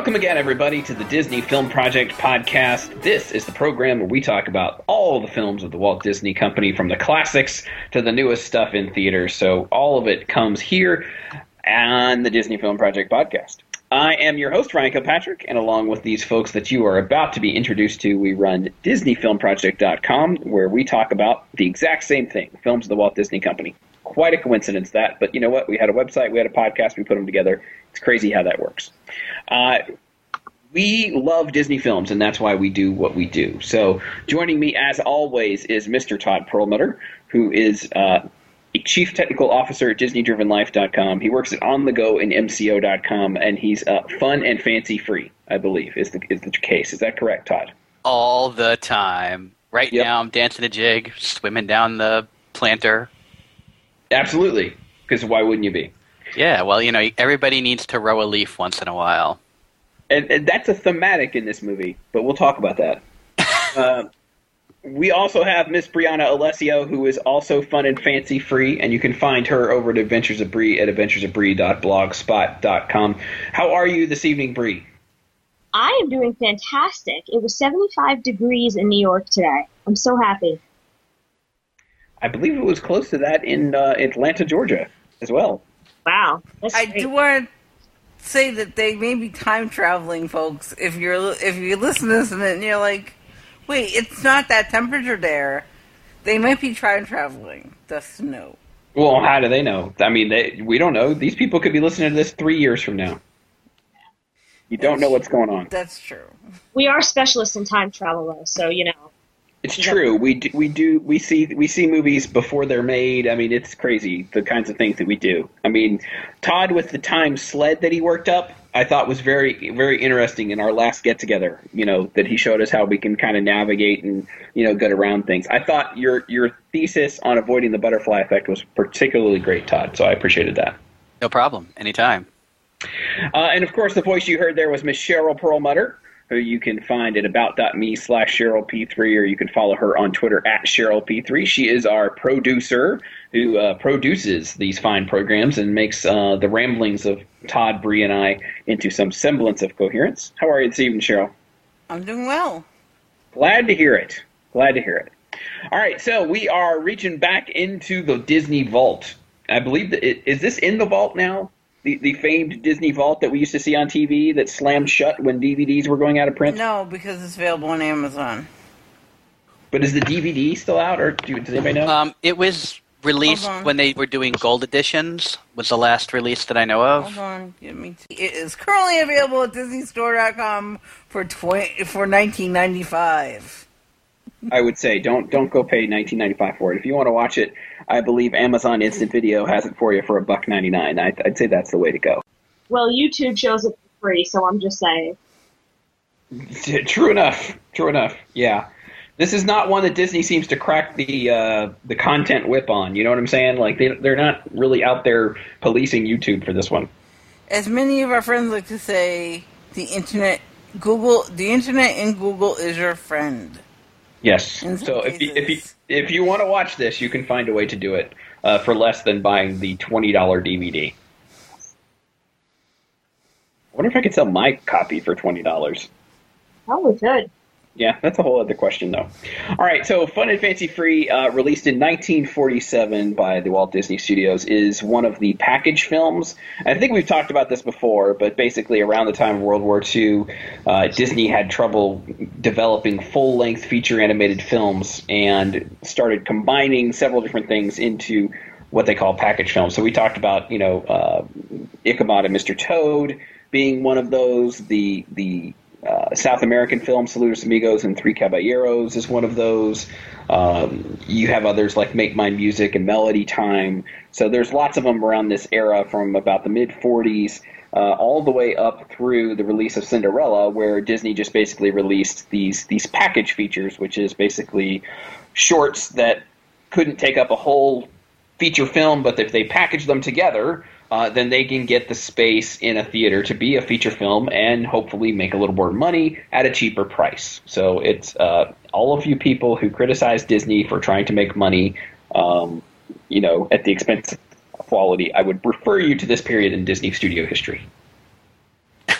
Welcome again, everybody, to the Disney Film Project podcast. This is the program where we talk about all the films of the Walt Disney Company, from the classics to the newest stuff in theaters. So, all of it comes here on the Disney Film Project podcast. I am your host, Ryan Kilpatrick, and along with these folks that you are about to be introduced to, we run DisneyFilmProject.com, where we talk about the exact same thing films of the Walt Disney Company. Quite a coincidence that, but you know what? We had a website, we had a podcast, we put them together. It's crazy how that works. Uh, we love Disney films, and that's why we do what we do. So, joining me as always is Mr. Todd Perlmutter, who is uh, a chief technical officer at DisneyDrivenLife.com. He works at On the Go and MCO.com, and he's uh, fun and fancy free. I believe is the is the case. Is that correct, Todd? All the time. Right Yep. now, I'm dancing a jig, swimming down the planter. Absolutely. Because why wouldn't you be? Yeah, well, you know, everybody needs to row a leaf once in a while. and, and that's a thematic in this movie, but we'll talk about that. uh, we also have Miss Brianna Alessio, who is also fun and fancy free, and you can find her over at Adventures of Bree at adventuresofbree.blogspot.com. How are you this evening, Bree? I am doing fantastic. It was 75 degrees in New York today. I'm so happy. I believe it was close to that in uh, Atlanta, Georgia, as well. Wow. That's I great. do want to say that they may be time traveling, folks. If you're if you listen to this and you're like, wait, it's not that temperature there. They might be time traveling the snow. Well, how do they know? I mean, they, we don't know. These people could be listening to this three years from now. You don't know what's going on. That's true. We are specialists in time travel, though, so, you know. It's true. We do, we do we see we see movies before they're made. I mean, it's crazy the kinds of things that we do. I mean, Todd with the time sled that he worked up, I thought was very very interesting in our last get together. You know that he showed us how we can kind of navigate and you know get around things. I thought your your thesis on avoiding the butterfly effect was particularly great, Todd. So I appreciated that. No problem. Anytime. Uh, and of course, the voice you heard there was Miss Cheryl Perlmutter, who you can find at about.me slash Cheryl P3, or you can follow her on Twitter at Cheryl P3. She is our producer who uh, produces these fine programs and makes uh, the ramblings of Todd, Bree, and I into some semblance of coherence. How are you this evening, Cheryl? I'm doing well. Glad to hear it. Glad to hear it. All right, so we are reaching back into the Disney vault. I believe that it, is this in the vault now? The the famed Disney vault that we used to see on TV that slammed shut when DVDs were going out of print. No, because it's available on Amazon. But is the DVD still out, or do, does anybody know? Um, it was released when they were doing gold editions. Was the last release that I know of. Hold on, give me. It is currently available at DisneyStore.com for twenty for 1995. I would say don't don't go pay 19.95 for it. If you want to watch it, I believe Amazon Instant Video has it for you for a buck 99. I'd, I'd say that's the way to go. Well, YouTube shows it for free, so I'm just saying. True enough. True enough. Yeah. This is not one that Disney seems to crack the uh, the content whip on. You know what I'm saying? Like they they're not really out there policing YouTube for this one. As many of our friends like to say, the internet, Google, the internet and Google is your friend. Yes. So if you, if you if you want to watch this, you can find a way to do it uh, for less than buying the twenty dollar DVD. I wonder if I could sell my copy for twenty dollars. Probably could. Yeah, that's a whole other question, though. All right, so Fun and Fancy Free, uh, released in 1947 by the Walt Disney Studios, is one of the package films. I think we've talked about this before, but basically around the time of World War II, uh, Disney had trouble developing full length feature animated films and started combining several different things into what they call package films. So we talked about, you know, uh, Ichabod and Mr. Toad. being one of those. The the uh, South American film Saludos Amigos and Three Caballeros is one of those. Um, you have others like Make Mine Music and Melody Time. So there's lots of them around this era from about the mid 40s uh, all the way up through the release of Cinderella, where Disney just basically released these these package features, which is basically shorts that couldn't take up a whole feature film, but if they package them together, uh, then they can get the space in a theater to be a feature film and hopefully make a little more money at a cheaper price. So it's uh, all of you people who criticize Disney for trying to make money, um, you know, at the expense of quality. I would refer you to this period in Disney studio history.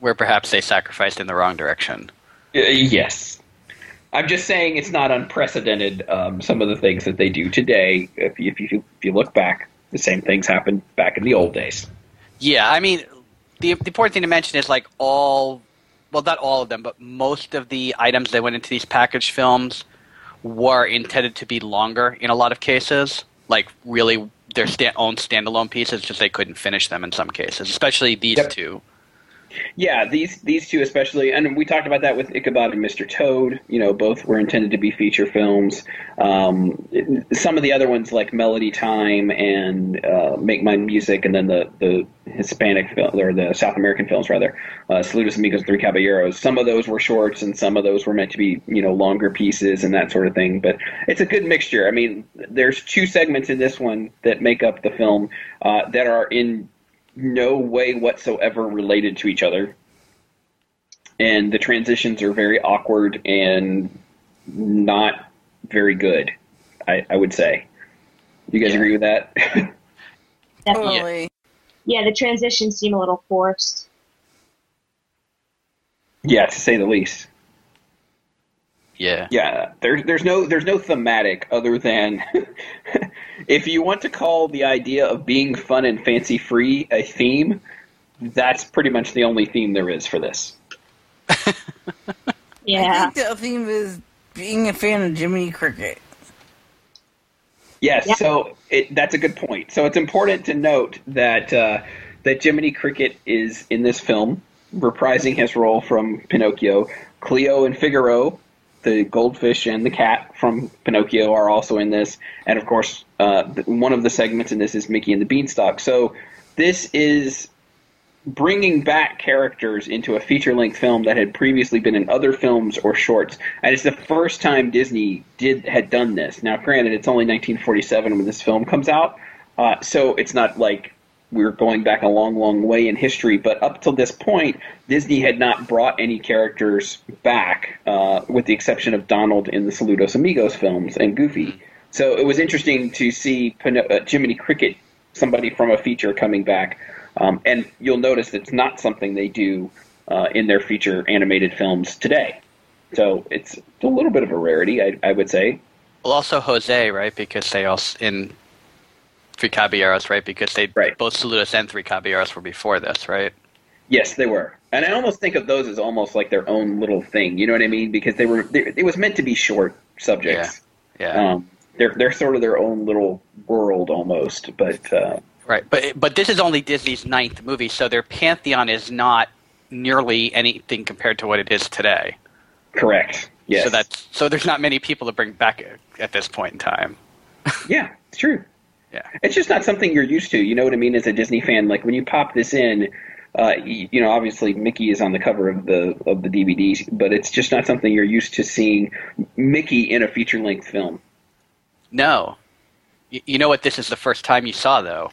Where perhaps they sacrificed in the wrong direction. Uh, yes. I'm just saying it's not unprecedented. Um, some of the things that they do today, if you, if you if you look back, the same things happened back in the old days. Yeah, I mean, the, the important thing to mention is like all, well, not all of them, but most of the items that went into these packaged films were intended to be longer in a lot of cases. Like really, their sta- own standalone pieces, just they couldn't finish them in some cases, especially these Yep. two. Yeah, these these two especially, and we talked about that with Ichabod and Mr. Toad. You know, both were intended to be feature films. Um, some of the other ones, like Melody Time and uh, Make Mine Music, and then the the Hispanic film or the South American films rather, uh, Saludos Amigos, Three Caballeros. Some of those were shorts, and some of those were meant to be you know longer pieces and that sort of thing. But it's a good mixture. I mean, there's two segments in this one that make up the film uh, that are in no way whatsoever related to each other. And the transitions are very awkward and not very good, I, I would say. You guys Yeah. agree with that? Definitely. Totally. Yeah, the transitions seem a little forced. yeah, to say the least. Yeah. Yeah, there's there's no there's no thematic other than if you want to call the idea of being fun and fancy free a theme, that's pretty much the only theme there is for this. Yeah. I think the theme is being a fan of Jiminy Cricket. Yes, Yeah. so it, that's a good point. So it's important to note that uh, that Jiminy Cricket is in this film, reprising his role from Pinocchio. Cleo and Figaro, the goldfish and the cat from Pinocchio, are also in this, and of course, uh, one of the segments in this is Mickey and the Beanstalk. So this is bringing back characters into a feature-length film that had previously been in other films or shorts, and it's the first time Disney did had done this. Now, granted, it's only 1947 when this film comes out, uh, so it's not like we're going back a long, long way in history. But up till this point, Disney had not brought any characters back, uh, with the exception of Donald in the Saludos Amigos films and Goofy. So it was interesting to see uh, Jiminy Cricket, somebody from a feature, coming back. Um, and you'll notice it's not something they do uh, in their feature animated films today. So it's a little bit of a rarity, I, I would say. Well, also Jose, right? Because they also in Three Caballeros, right? Because they Right. both Saludos and Three Caballeros were before this, right? Yes, they were, and I almost think of those as almost like their own little thing. You know what I mean? Because they were, they, it was meant to be short subjects. Yeah. Um, they're they're sort of their own little world almost, but uh, Right, but but this is only Disney's ninth movie, so their pantheon is not nearly anything compared to what it is today. correct. Yes. So that's so there's not many people to bring back at, at this point in time. yeah, it's true. Yeah, It's just not something you're used to. You know what I mean? As a Disney fan, like when you pop this in, uh, you, know, obviously Mickey is on the cover of the of the DVD, but it's just not something you're used to seeing Mickey in a feature length film. no, you, you know what? This is the first time you saw though.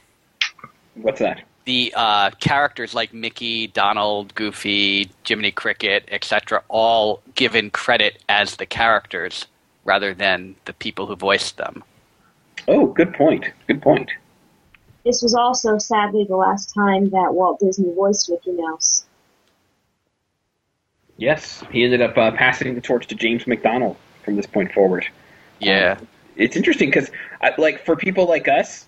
What's that? The uh, characters like Mickey, Donald, Goofy, Jiminy Cricket, etc., all given credit as the characters rather than the people who voiced them. Oh, good point. Good point. This was also sadly the last time that Walt Disney voiced Mickey Mouse. Yes, he ended up uh, passing the torch to James MacDonald from this point forward. Yeah, It's interesting because, like, for people like us,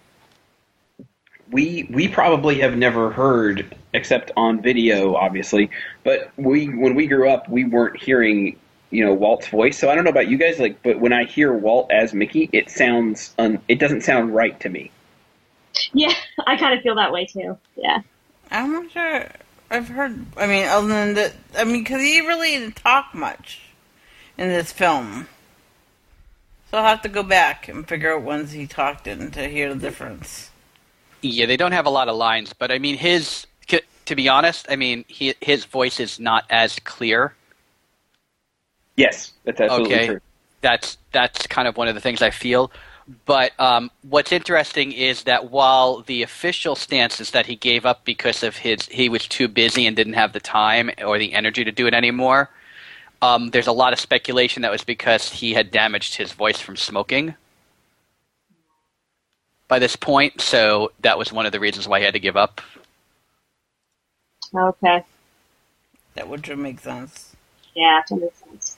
we we probably have never heard, except on video, obviously. But we when we grew up, we weren't hearing, you know, Walt's voice. So I don't know about you guys, like, but when I hear Walt as Mickey, it sounds un, it doesn't sound right to me. Yeah, I kind of feel that way too. Yeah. I'm not sure. I've heard. I mean, other than that, I mean, because he really didn't talk much in this film. So I'll have to go back and figure out ones he talked in to hear the difference. Yeah, they don't have a lot of lines, but I mean, his. To be honest, I mean, he, his voice is not as clear. Yes, that's absolutely Okay. true. That's that's kind of one of the things I feel. But um, what's interesting is that while the official stance is that he gave up because of his he was too busy and didn't have the time or the energy to do it anymore, um, there's a lot of speculation that was because he had damaged his voice from smoking. By this point, so that was one of the reasons why he had to give up. Okay. That would make sense. Yeah, that makes sense.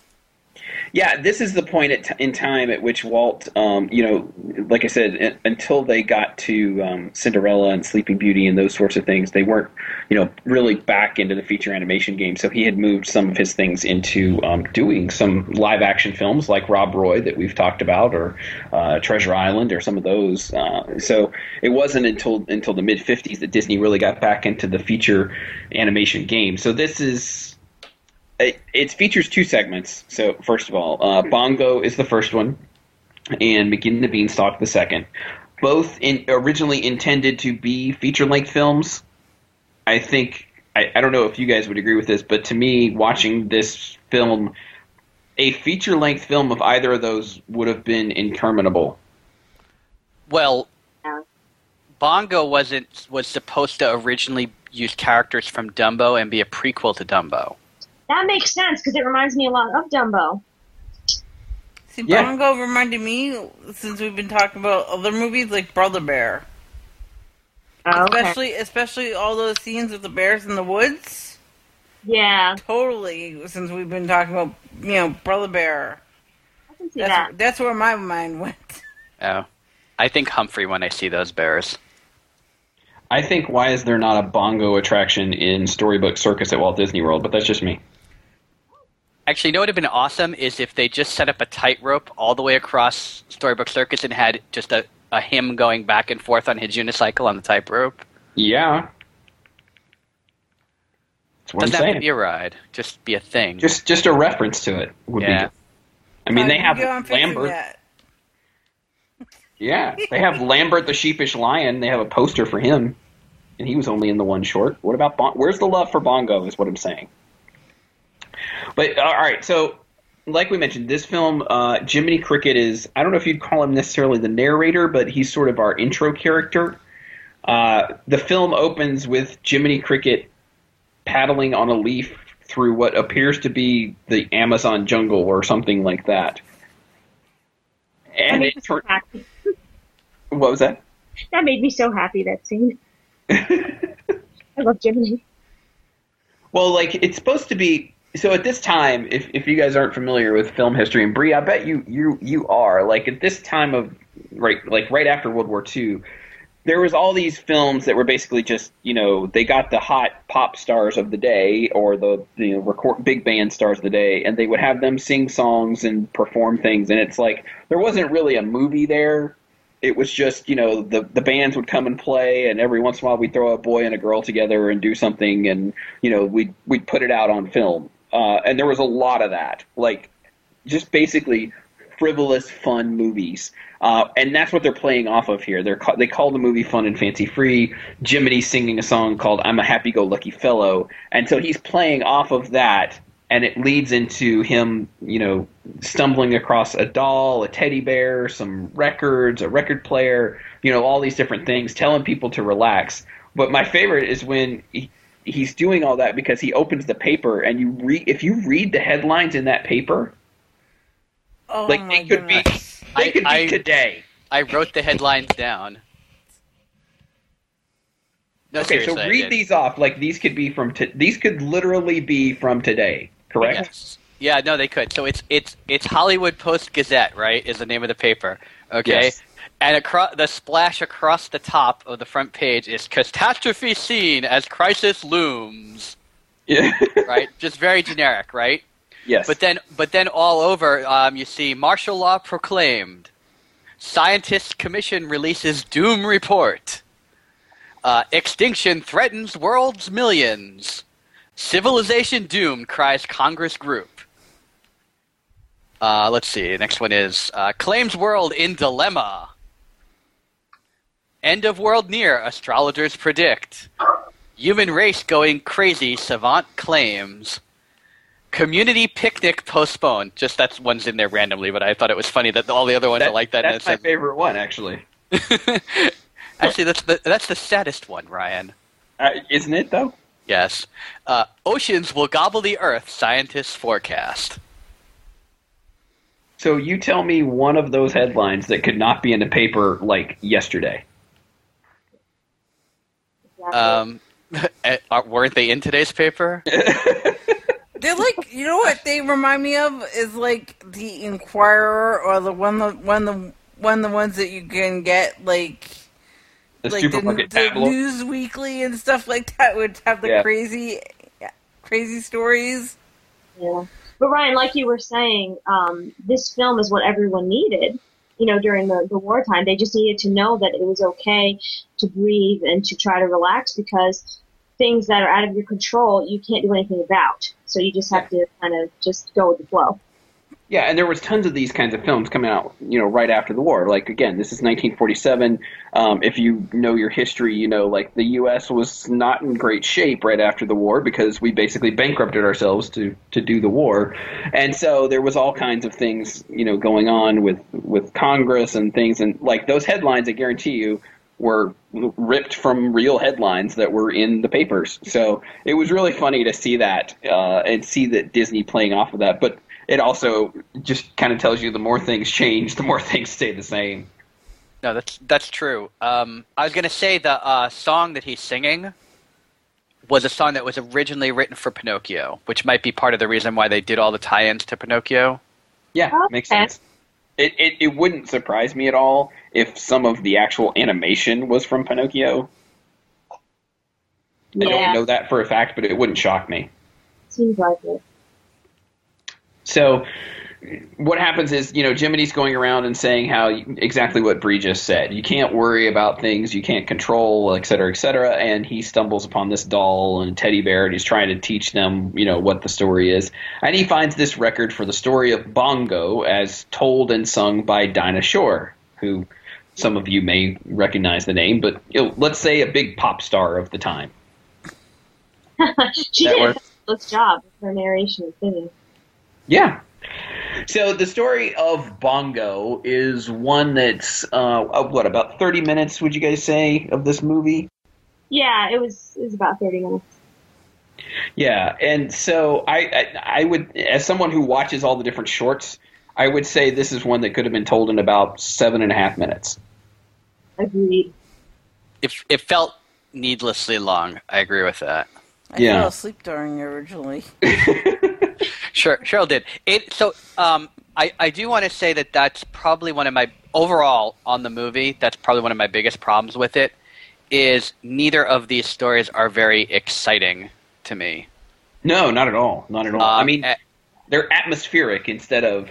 Yeah, this is the point t- in time at which Walt, um, you know, like I said, un- until they got to um, Cinderella and Sleeping Beauty and those sorts of things, they weren't, you know, really back into the feature animation game. So he had moved some of his things into um, doing some live action films like Rob Roy that we've talked about, or uh, Treasure Island, or some of those. Uh, so it wasn't until until the mid '50s that Disney really got back into the feature animation game. So this is it, it features two segments. So first of all, uh, Bongo is the first one, and Mickey and the Beanstalk the second. Both in, originally intended to be feature length films. I think I, I don't know if you guys would agree with this, but to me, watching this film, a feature length film of either of those would have been interminable. Well, Bongo wasn't was supposed to originally use characters from Dumbo and be a prequel to Dumbo. That makes sense because it reminds me a lot of Dumbo. See, Yeah. Bongo reminded me since we've been talking about other movies like Brother Bear, Oh, okay. especially especially all those scenes with the bears in the woods. Yeah, Totally, since we've been talking about you know Brother Bear. I can see That's that. that's where my mind went. Oh, I think Humphrey when I see those bears. I think why is there not a bongo attraction in Storybook Circus at Walt Disney World? But that's just me. Actually, you know what would have been awesome is if they just set up a tightrope all the way across Storybook Circus and had just a, a him going back and forth on his unicycle on the tightrope. Yeah, that's what Doesn't I'm have to be a ride, just be a thing. just just a reference to it would be Yeah. good. I mean, they have do you go on fixing Lambert. Yeah, they have Lambert the sheepish lion. They have a poster for him, and he was only in the one short. What about bon- where's the love for Bongo? Is what I'm saying. But all right, so like we mentioned, this film, uh, Jiminy Cricket is I don't know if you'd call him necessarily the narrator, but he's sort of our intro character. Uh, the film opens with Jiminy Cricket paddling on a leaf through what appears to be the Amazon jungle or something like that. And it me so what was that? That made me so happy. That scene. I love Jiminy. Well, like it's supposed to be. So at this time, if if you guys aren't familiar with film history, and Bree, I bet you you you are. Like at this time of right, like right after World War II, there was all these films that were basically just you know they got the hot pop stars of the day or the you know record big band stars of the day, and they would have them sing songs and perform things, and it's like there wasn't really a movie there. It was just you know the the bands would come and play, and every once in a while we'd throw a boy and a girl together and do something, and you know we'd we'd put it out on film, uh, and there was a lot of that, like just basically frivolous, fun movies. Uh, and that's what they're playing off of here. They're ca- they call the movie fun and fancy free. Jiminy singing a song called "I'm a Happy Go Lucky Fellow," and so he's playing off of that, and it leads into him, you know, stumbling across a doll, a teddy bear, some records, a record player, you know, all these different things, telling people to relax. But my favorite is when he, he's doing all that because he opens the paper, and you read if you read the headlines in that paper, Oh like they could be they I- could be I- today. I wrote the headlines down. No, Okay, so read these off. Like these could be from t- these could literally be from today, correct? Yes. Yeah, no, they could. So it's it's it's Hollywood Post Gazette, right? Is the name of the paper. Okay. Yes. And across the splash across the top of the front page is catastrophe seen as crisis looms. Yeah. Right? Just very generic, right? yes. But then, but then all over, um, you see martial law proclaimed. Scientists Commission releases doom report. Uh, extinction threatens world's millions. Civilization doomed, cries Congress group. Uh, let's see. Next one is uh, claims world in dilemma. End of world near, astrologers predict. Human race going crazy, savant claims. Community picnic postponed. Just that one's in there randomly, but I thought it was funny that all the other ones That- are like that. That's my favorite one, actually. Actually, that's the that's the saddest one, Ryan. Uh, isn't it though? Yes. Uh, oceans will gobble the earth, scientists forecast. So you tell me one of those headlines that could not be in the paper like yesterday. Exactly. Um, eh, uh, weren't they in today's paper? They're like, you know what they remind me of is like the Inquirer or the one the one the one the ones that you can get like The like supermarket the, the. News Weekly and stuff like that would have the Yeah. crazy crazy stories. Yeah. But Ryan, like you were saying, um, this film is what everyone needed. You know, during the, the wartime, they just needed to know that it was okay to breathe and to try to relax because things that are out of your control, you can't do anything about. So you just have to kind of just go with the flow. Yeah, and there was tons of these kinds of films coming out, you know, right after the war. Like again, this is 1947. Um, if you know your history, you know, like the U.S. was not in great shape right after the war because we basically bankrupted ourselves to to do the war, and so there was all kinds of things, you know, going on with with Congress and things, and like those headlines, I guarantee you. Were ripped from real headlines that were in the papers, so it was really funny to see that uh, and see that Disney playing off of that. But it also just kind of tells you the more things change, the more things stay the same. No, that's that's true. Um, I was going to say the uh, song that he's singing was a song that was originally written for Pinocchio, which might be part of the reason why they did all the tie-ins to Pinocchio. Yeah, makes sense. It, it it wouldn't surprise me at all if some of the actual animation was from Pinocchio. I don't know that for a fact, but it wouldn't shock me. seems like it. So what happens is, you know, Jiminy's going around and saying how exactly what Bree just said. You can't worry about things you can't control, et cetera, et cetera. And he stumbles upon this doll and teddy bear, and he's trying to teach them, you know, what the story is. And he finds this record for the story of Bongo, as told and sung by Dinah Shore, who some of you may recognize the name, but you know, let's say a big pop star of the time. she That did a works. fabulous job with her narration and singing. Yeah. So the story of Bongo is one that's uh, what about thirty minutes? Would you guys say of this movie? Yeah, it was it was about thirty minutes. Yeah, and so I, I I would as someone who watches all the different shorts, I would say this is one that could have been told in about seven and a half minutes. Agreed. It, it felt needlessly long. I agree with that. I Yeah. fell asleep during originally. Sure, Cheryl did. It so um, I I do want to say that that's probably one of my overall on the movie. That's probably one of my biggest problems with it. Is neither of these stories are very exciting to me. No, not at all. Not at all. Um, I mean, eh, they're atmospheric instead of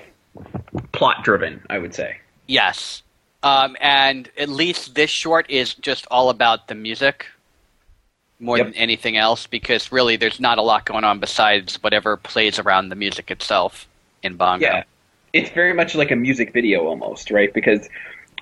plot driven. I would say. yes, um, and at least this short is just all about the music more Yep. than anything else. Because really, there's not a lot going on besides whatever plays around the music itself in Bongo. Yeah. It's very much like a music video almost, right? Because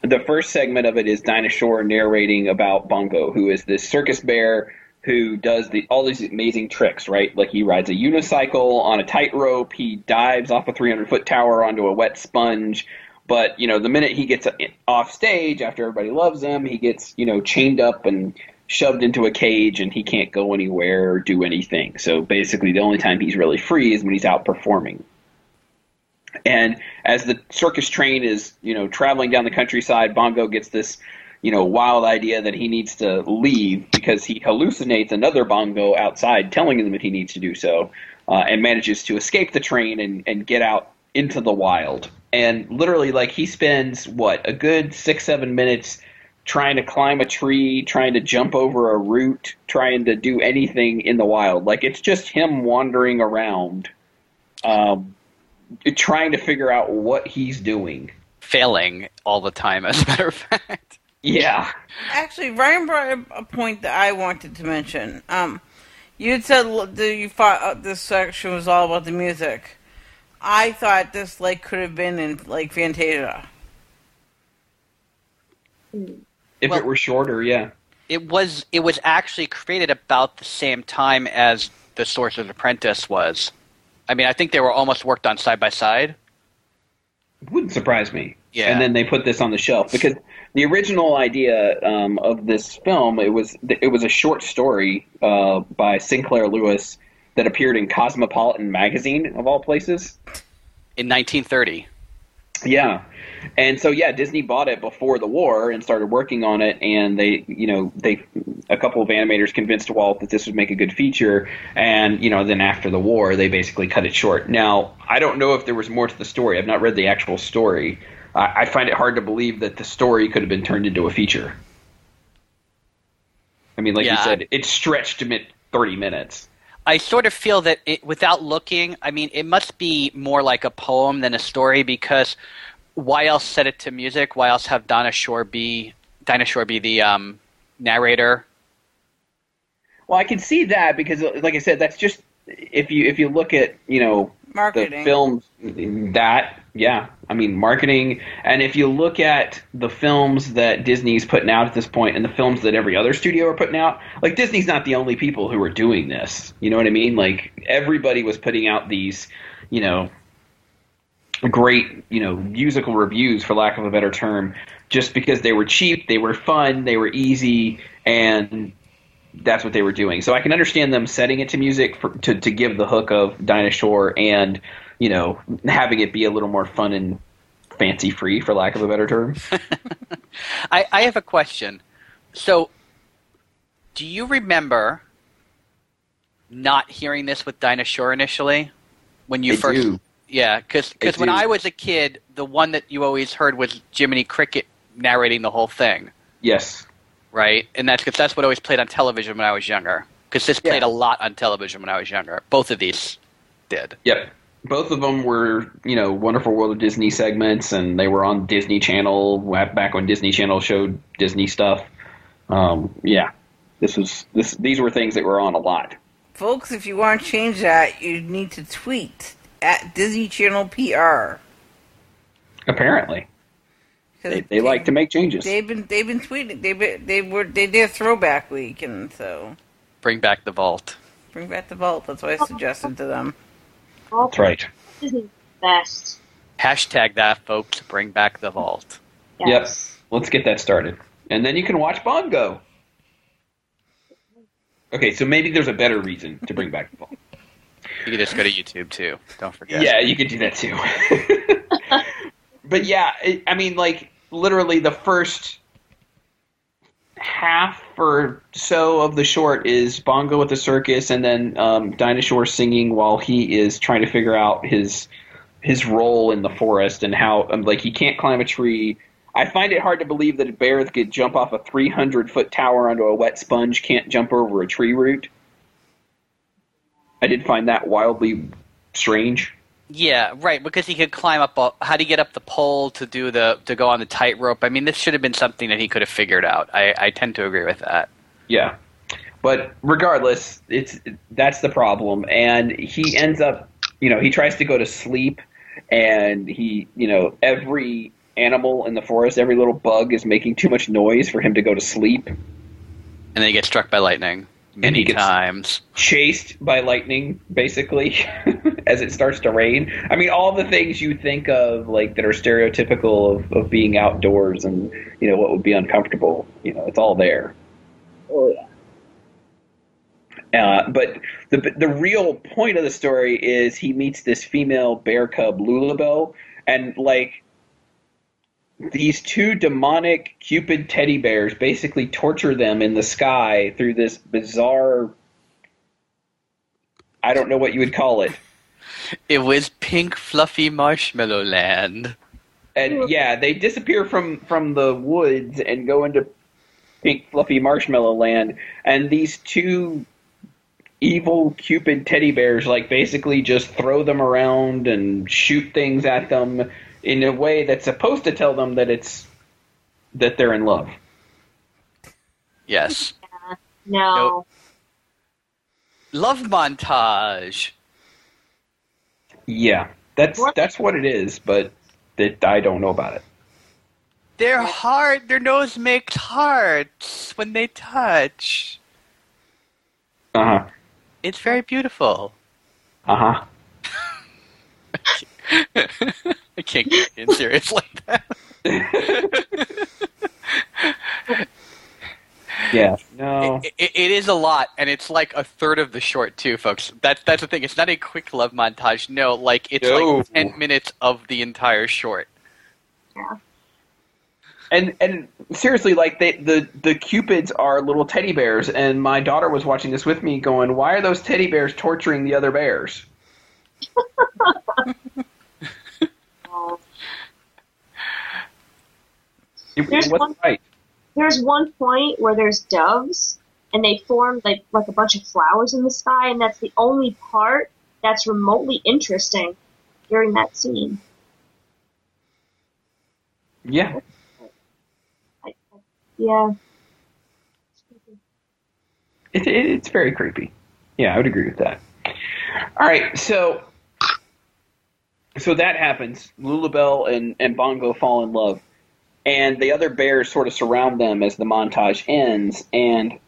the first segment of it is Dinah Shore narrating about Bongo, who is this circus bear who does the all these amazing tricks, right? Like he rides a unicycle on a tightrope, he dives off a 300 foot tower onto a wet sponge. But you know, the minute he gets off stage, after everybody loves him, he gets you know chained up and shoved into a cage, and he can't go anywhere or do anything. So basically, the only time he's really free is when he's out performing. And as the circus train is, you know, traveling down the countryside, Bongo gets this, you know, wild idea that he needs to leave because he hallucinates another Bongo outside, telling him that he needs to do so, uh, and manages to escape the train and, and get out into the wild. And literally, like, he spends, what, a good six, seven minutes trying to climb a tree, trying to jump over a root, trying to do anything in the wild. Like, it's just him wandering around. Um, trying to figure out what he's doing. failing all the time. As a matter of fact. Yeah. Actually, Ryan brought up a point that I wanted to mention. Um, you had said that you thought uh, this section was all about the music. I thought this like could have been in like Fantasia. If Well- it were shorter, yeah. It was it was actually created about the same time as the Sorcerer's Apprentice was. I mean, I think they were almost worked on side by side. Wouldn't surprise me. Yeah. And then they put this on the shelf because the original idea um, of this film it was it was a short story uh, by Sinclair Lewis that appeared in Cosmopolitan magazine of all places. In 1930, Yeah. And so yeah, Disney bought it before the war and started working on it and they, you know, they a couple of animators convinced Walt that this would make a good feature and, you know, then after the war they basically cut it short. Now, I don't know if there was more to the story. I've not read the actual story. I I find it hard to believe that the story could have been turned into a feature. I mean, like you Yeah. said, it stretched to mi- 30 minutes. I sort of feel that it, without looking, I mean, it must be more like a poem than a story because why else set it to music? Why else have Donna Shore be Dinah Shore be the um, narrator? Well, I can see that because, like I said, that's just if you if you look at you know Marketing. the films that yeah i mean marketing. And if you look at the films that disney's putting out at this point and the films that every other studio are putting out like disney's not the only people who are doing this. You know what i mean? Like everybody was putting out these you know great you know musical reviews for lack of a better term just because they were cheap they were fun they were easy and that's what they were doing. So I can understand them setting it to music for, to to give the hook of Dinah Shore and you know having it be a little more fun and fancy free, for lack of a better term. I, I have a question. So, do you remember not hearing this with Dinah Shore initially when you I first? do. Yeah, because when do. I was a kid, the one that you always heard was Jiminy Cricket narrating the whole thing, Yes, right? And that's because that's what always played on television when I was younger. Because this played Yeah. a lot on television when I was younger. Both of these did. yep. Both of them were you know Wonderful World of Disney segments, and they were on Disney Channel back when Disney Channel showed Disney stuff. Um, yeah, this was this these were things that were on a lot. Folks, if you want to change that, you need to tweet at Disney Channel PR. Apparently, 'Cause they, they like to make changes. They've been they've been tweeting. They been, they were they did a throwback week, and so Bring back the vault. bring back the vault. That's what I suggested to them. That's right. Best. Hashtag that, folks. Bring back the vault. Yes. Yep. Let's get that started. And then you can watch Bongo. Okay, so maybe there's a better reason to bring back the vault. You can just go to YouTube too. Don't forget. Yeah, you could do that too. but yeah, it, I mean, like, literally the first half or so of the short is Bongo at the circus, and then um, Dinah Shore singing while he is trying to figure out his his role in the forest and how, um, like, he can't climb a tree. I find it hard to believe that a bear that could jump off a 300 foot tower onto a wet sponge can't jump over a tree root. I did find that wildly strange. Yeah, right. Because he could climb up. How do you get up the pole to do the to go on the tightrope? I mean, this should have been something that he could have figured out. I, I tend to agree with that. Yeah. But regardless, it's that's the problem and he ends up, you know, he tries to go to sleep and he, you know, every animal in the forest, every little bug is making too much noise for him to go to sleep. And then he gets struck by lightning many he gets- times. Chased by lightning basically as it starts to rain. I mean, all the things you think of like that are stereotypical of, of being outdoors and, you know, what would be uncomfortable, you know, it's all there. Oh yeah. Uh, but the the real point of the story is he meets this female bear cub Lulubelle, and like these two demonic Cupid teddy bears basically torture them in the sky through this bizarre. I don't know what you would call it. It was pink, fluffy marshmallow land. And yeah, they disappear from from the woods and go into pink fluffy marshmallow land, and these two evil Cupid teddy bears like basically just throw them around and shoot things at them in a way that's supposed to tell them that it's that they're in love. Yes. No. Nope. Love montage. Yeah, that's What? that's what it is, but that I don't know about it. Their heart, their nose makes hearts when they touch. Uh huh. It's very beautiful. Uh huh. I can't get in serious like that. Yeah. No. It, it, it is a lot, and it's like a third of the short too, folks. That's that's the thing. It's not a quick love montage. No, like it's No. like ten minutes of the entire short. Yeah. And and seriously, like they, the the cupids are little teddy bears, and my daughter was watching this with me, going, "Why are those teddy bears torturing the other bears?" There's wasn't one- right. there's one point where there's doves and they form like like a bunch of flowers in the sky, and that's the only part that's remotely interesting during that scene. Yeah. Yeah. It, it, it's very creepy. Yeah, I would agree with that. All right, so so that happens. Lulubelle and, and Bongo fall in love, and the other bears sort of surround them as the montage ends, and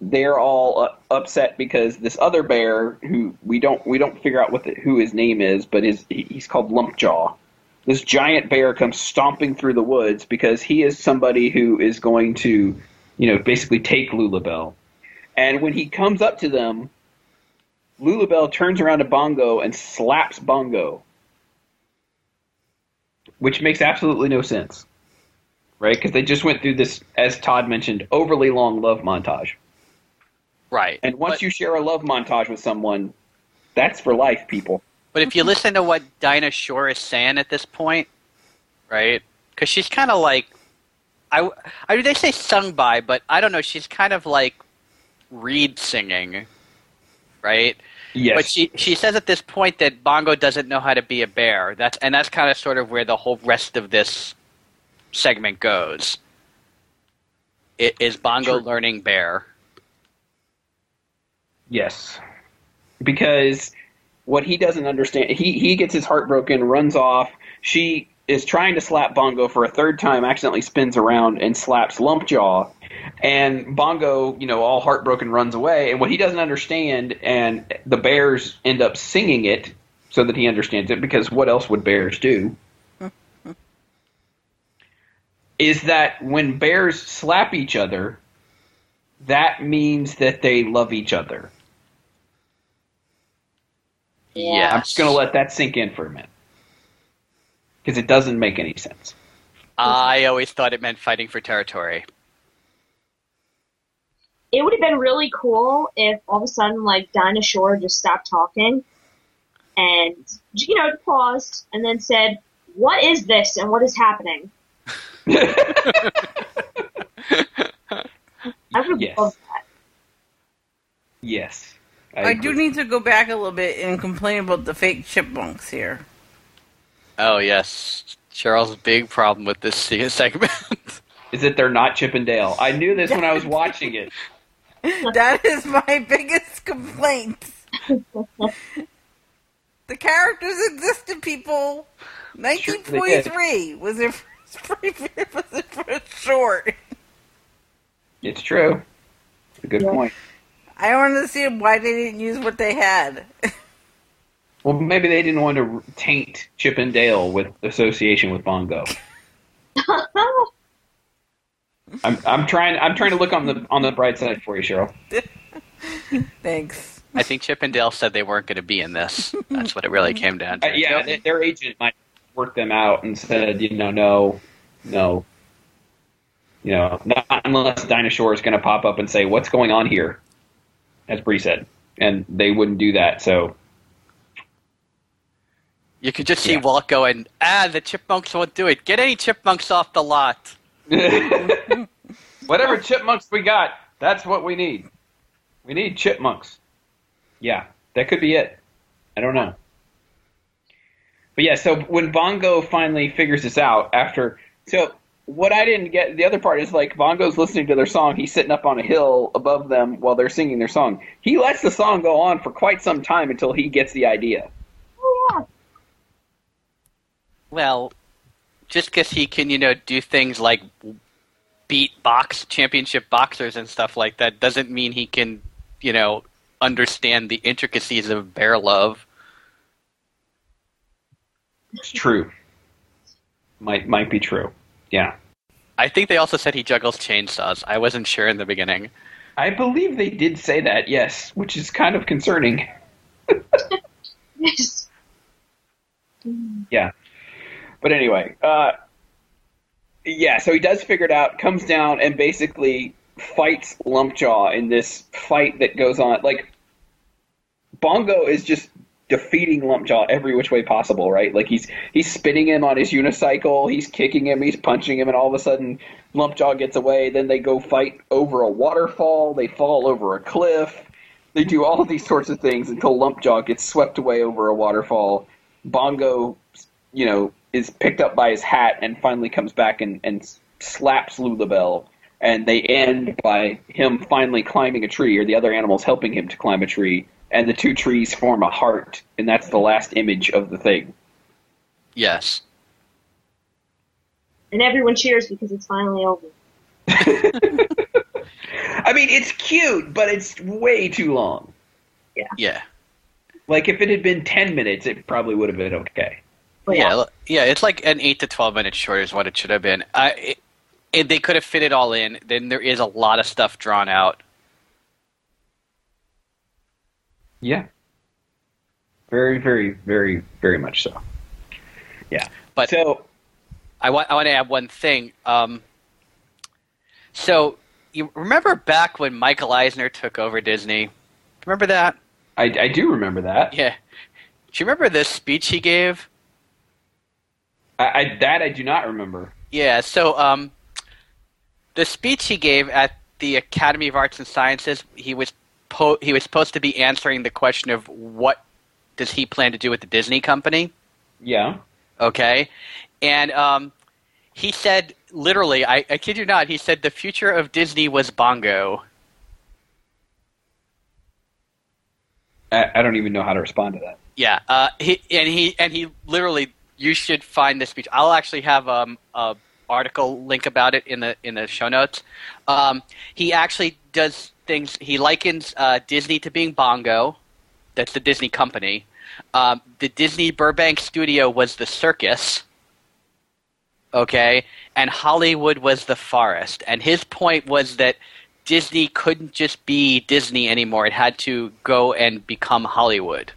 they're all uh, upset because this other bear, who we don't we don't figure out what the, who his name is, but his he's called Lumpjaw. This giant bear comes stomping through the woods because he is somebody who is going to, you know, basically take Lulubelle. And when he comes up to them, Lulubelle turns around to Bongo and slaps Bongo, which makes absolutely no sense, right? Because they just went through this, as Todd mentioned, overly long love montage. Right. And once but, you share a love montage with someone, that's for life, people. but if you listen to what Dinah Shore is saying at this point, right? Because she's kind of like, I, I mean, they say sung by, but I don't know. She's kind of like reed singing, right? Yes. But she she says at this point that Bongo doesn't know how to be a bear. That's and that's kind of sort of where the whole rest of this segment goes. It is Bongo True. learning bear. Yes. Because what he doesn't understand, he, he gets his heart broken, runs off. She is trying to slap Bongo for a third time, accidentally spins around and slaps Lumpjaw. And Bongo, you know, all heartbroken, runs away. And what he doesn't understand, and the bears end up singing it so that he understands it, because what else would bears do? is that when bears slap each other, that means that they love each other. Yes. I'm just going to let that sink in for a minute. Because it doesn't make any sense. I always thought it meant fighting for territory. It would have been really cool if all of a sudden, like, Dinah Shore just stopped talking and, you know, paused and then said, What is this and what is happening? I would Yes. love that. yes. I do need to go back a little bit and complain about the fake chipmunks here. Oh yes, Cheryl's big problem with this segment. Is that they're not Chip and Dale. I knew this when I was watching it. That is my biggest complaint. the characters existed, people. Sure they did. 1943 was their first preview, was their first short. It's true. It's a good Yeah. point. I don't understand why they didn't use what they had. Well, maybe they didn't want to taint Chip and Dale with association with Bongo. I'm, I'm trying. I'm trying to look on the on the bright side for you, Cheryl. Thanks. I think Chip and Dale said they weren't going to be in this. That's what it really came down Uh, to. yeah, th- their agent might work them out and said, you know, no, no, you know, not unless Dinah Shore is going to pop up and say, "What's going on here?" As Bree said, and they wouldn't do that. So You could just see Yeah. Walt going, ah, the chipmunks won't do it. Get any chipmunks off the lot. whatever chipmunks we got, that's what we need. We need chipmunks. Yeah, that could be it. I don't know. But yeah, so when Bongo finally figures this out after, so what I didn't get, the other part is like Bongo's listening to their song. He's sitting up on a hill above them while they're singing their song. He lets the song go on for quite some time until he gets the idea. Well, just because he can, you know, do things like beat box championship boxers and stuff like that doesn't mean he can, you know, understand the intricacies of bear love. It's true. Might might be true. Yeah. I think they also said he juggles chainsaws. I wasn't sure in the beginning. I believe they did say that, yes, which is kind of concerning. Yes. Yeah. But anyway, uh, yeah, so he does figure it out, comes down, and basically fights Lumpjaw in this fight that goes on. Like, Bongo is just defeating Lumpjaw every which way possible, right? Like, he's he's spinning him on his unicycle, he's kicking him, he's punching him, and all of a sudden, Lumpjaw gets away. Then they go fight over a waterfall, they fall over a cliff. They do all these sorts of things until Lumpjaw gets swept away over a waterfall. Bongo, you know, is picked up by his hat and finally comes back and, and slaps Lulubelle. And they end by him finally climbing a tree, or the other animals helping him to climb a tree. And the two trees form a heart, and that's the last image of the thing. Yes. And everyone cheers because it's finally over. I mean, it's cute, but it's way too long. Yeah. Yeah. Like, if it had been 10 minutes, it probably would have been okay. But yeah, yeah, it's like an eight to twelve minutes short is what it should have been. I, it, it, they could have fit it all in. Then there is a lot of stuff drawn out. Yeah. Very, very, very, very much so. Yeah. But So, I want I want to add one thing. Um, so you remember back when Michael Eisner took over Disney? Remember that? I, I do remember that. Yeah. Do you remember this speech he gave? I, I that I do not remember. Yeah. So um, the speech he gave at the Academy of Arts and Sciences, he was po- he was supposed to be answering the question of what does he plan to do with the Disney company. Yeah. Okay. And um, he said, literally, I, I kid you not, he said the future of Disney was bongo. I, I don't even know how to respond to that. Yeah. Uh, he, and he and he literally, you should find this speech. I'll actually have um, a article link about it in the in the show notes. Um, he actually does things. He likens uh, Disney to being bongo. That's the Disney company. Um, the Disney Burbank studio was the circus. Okay, and Hollywood was the forest. And his point was that Disney couldn't just be Disney anymore. It had to go and become Hollywood.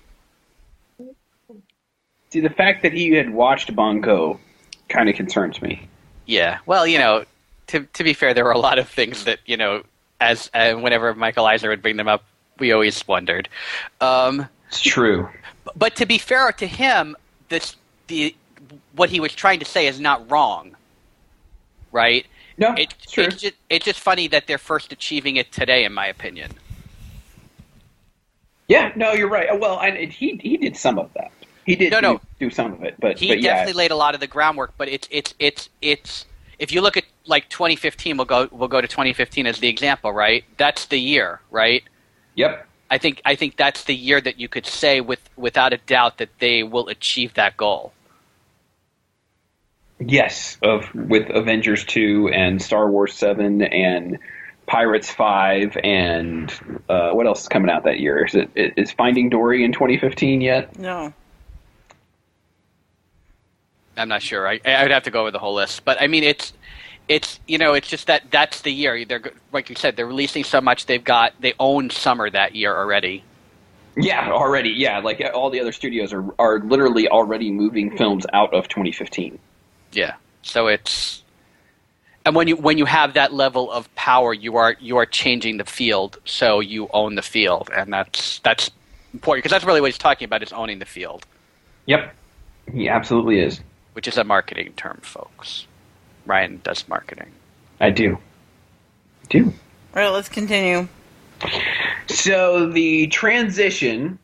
See, the fact that he had watched Bongo kind of concerns me. Yeah. Well, you know, to to be fair, there were a lot of things that you know, as uh, whenever Michael Eisner would bring them up, we always wondered. Um, It's true. but to be fair to him, this the what he was trying to say is not wrong, right? No, It, it's true. It's just, it's just funny that they're first achieving it today, in my opinion. yeah, no, you're right. Well, and he he did some of that. He did No, do, no. do some of it, but He but yeah, definitely laid a lot of the groundwork, but it's it's it's it's if you look at like 2015, we'll go we'll go to 2015 as the example, right? That's the year, right? yep. I think I think that's the year that you could say with without a doubt that they will achieve that goal. Yes, of with Avengers two and Star Wars seven and Pirates five and uh, what else is coming out that year? Is it is Finding Dory in 2015 yet? No. I'm not sure. I I would have to go over the whole list, but I mean it's it's you know it's just that that's the year. They're like you said, they're releasing so much. They've got they own summer that year already. Yeah, already. Yeah, like all the other studios are are literally already moving films out of 2015. Yeah. So it's and when you when you have that level of power, you are you are changing the field. So you own the field, and that's that's important because that's really what he's talking about is owning the field, Yep, he absolutely is. Which is a marketing term, folks. Ryan does marketing. I do. I do. All right, let's continue. So the transition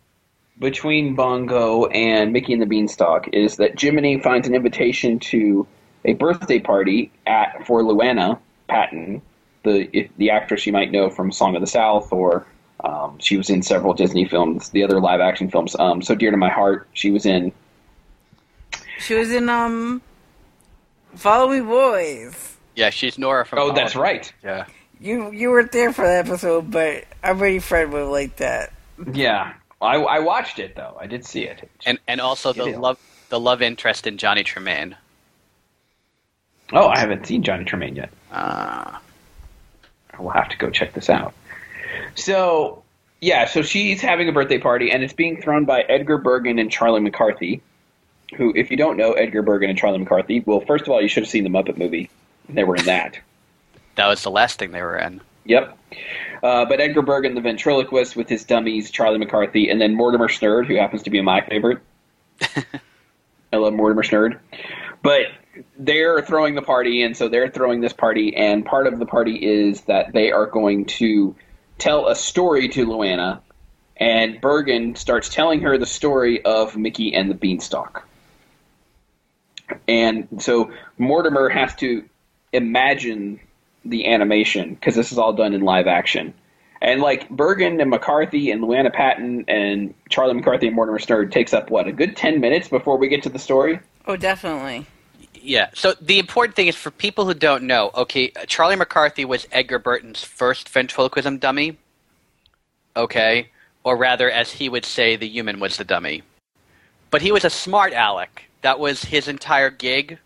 between Bongo and Mickey and the Beanstalk is that Jiminy finds an invitation to a birthday party at for Luana Patten, the the actress you might know from Song of the South, or um, she was in several Disney films, the other live action films. Um, so dear to my heart, she was in. She was in um, Follow Me Boys. Yeah, she's Nora from. Oh, that's Politics. right. Yeah. You you weren't there for that episode, but I'm pretty Fred would like that. Yeah, I, I watched it though. I did see it. And and also the It is. love the love interest in Johnny Tremain. oh, I haven't seen Johnny Tremain yet. Uh, I will have to go check this out. So, yeah, so she's having a birthday party, and it's being thrown by Edgar Bergen and Charlie McCarthy. Who, if you don't know Edgar Bergen and Charlie McCarthy, well, first of all, you should have seen the Muppet movie. They were in that. that was the last thing they were in. Yep. Uh, but Edgar Bergen, the ventriloquist, with his dummies, Charlie McCarthy, and then Mortimer Snerd, who happens to be my favorite. I love Mortimer Snerd. But they're throwing the party, and so they're throwing this party, and part of the party is that they are going to tell a story to Luana, and Bergen starts telling her the story of Mickey and the Beanstalk. And so Mortimer has to imagine the animation because this is all done in live action. And like Bergen and McCarthy and Luana Patten and Charlie McCarthy and Mortimer Snerd takes up what a good ten minutes before we get to the story. Oh, definitely. Yeah. So the important thing is for people who don't know. Okay, Charlie McCarthy was Edgar Bergen's first ventriloquism dummy. Okay, or rather, as he would say, the human was the dummy. But he was a smart aleck. That was his entire gig.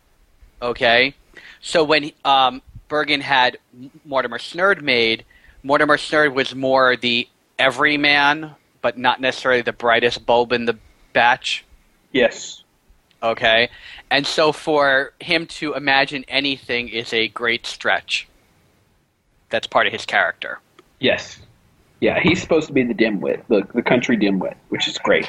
Okay, so when um, Bergen had Mortimer Snerd made, Mortimer Snerd was more the everyman, but not necessarily the brightest bulb in the batch. Yes. Okay. And so for him to imagine anything is a great stretch. That's part of his character. Yes. Yeah, he's supposed to be the dimwit, the the country dimwit, which is great.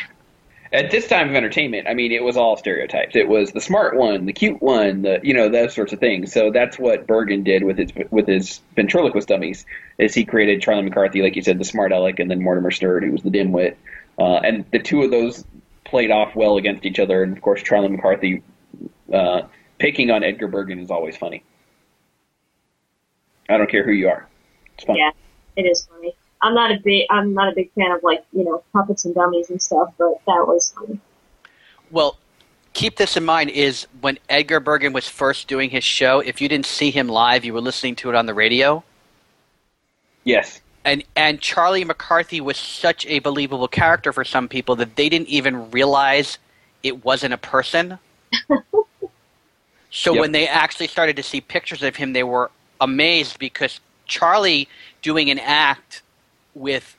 At this time of entertainment, I mean, it was all stereotypes. It was the smart one, the cute one, the you know those sorts of things. So that's what Bergen did with his with his ventriloquist dummies. Is he created Charlie McCarthy, like you said, the smart aleck, and then Mortimer Snerd, who was the dimwit, uh, and the two of those played off well against each other. And of course, Charlie McCarthy uh, picking on Edgar Bergen is always funny. I don't care who you are. It's. Yeah, it is funny. I'm not a big I'm not a big fan of like you know puppets and dummies and stuff, but that was funny. Well, keep this in mind is when Edgar Bergen was first doing his show, if you didn't see him live, you were listening to it on the radio. Yes. And and Charlie McCarthy was such a believable character for some people that they didn't even realize it wasn't a person. so Yep. when they actually started to see pictures of him, they were amazed because Charlie doing an act with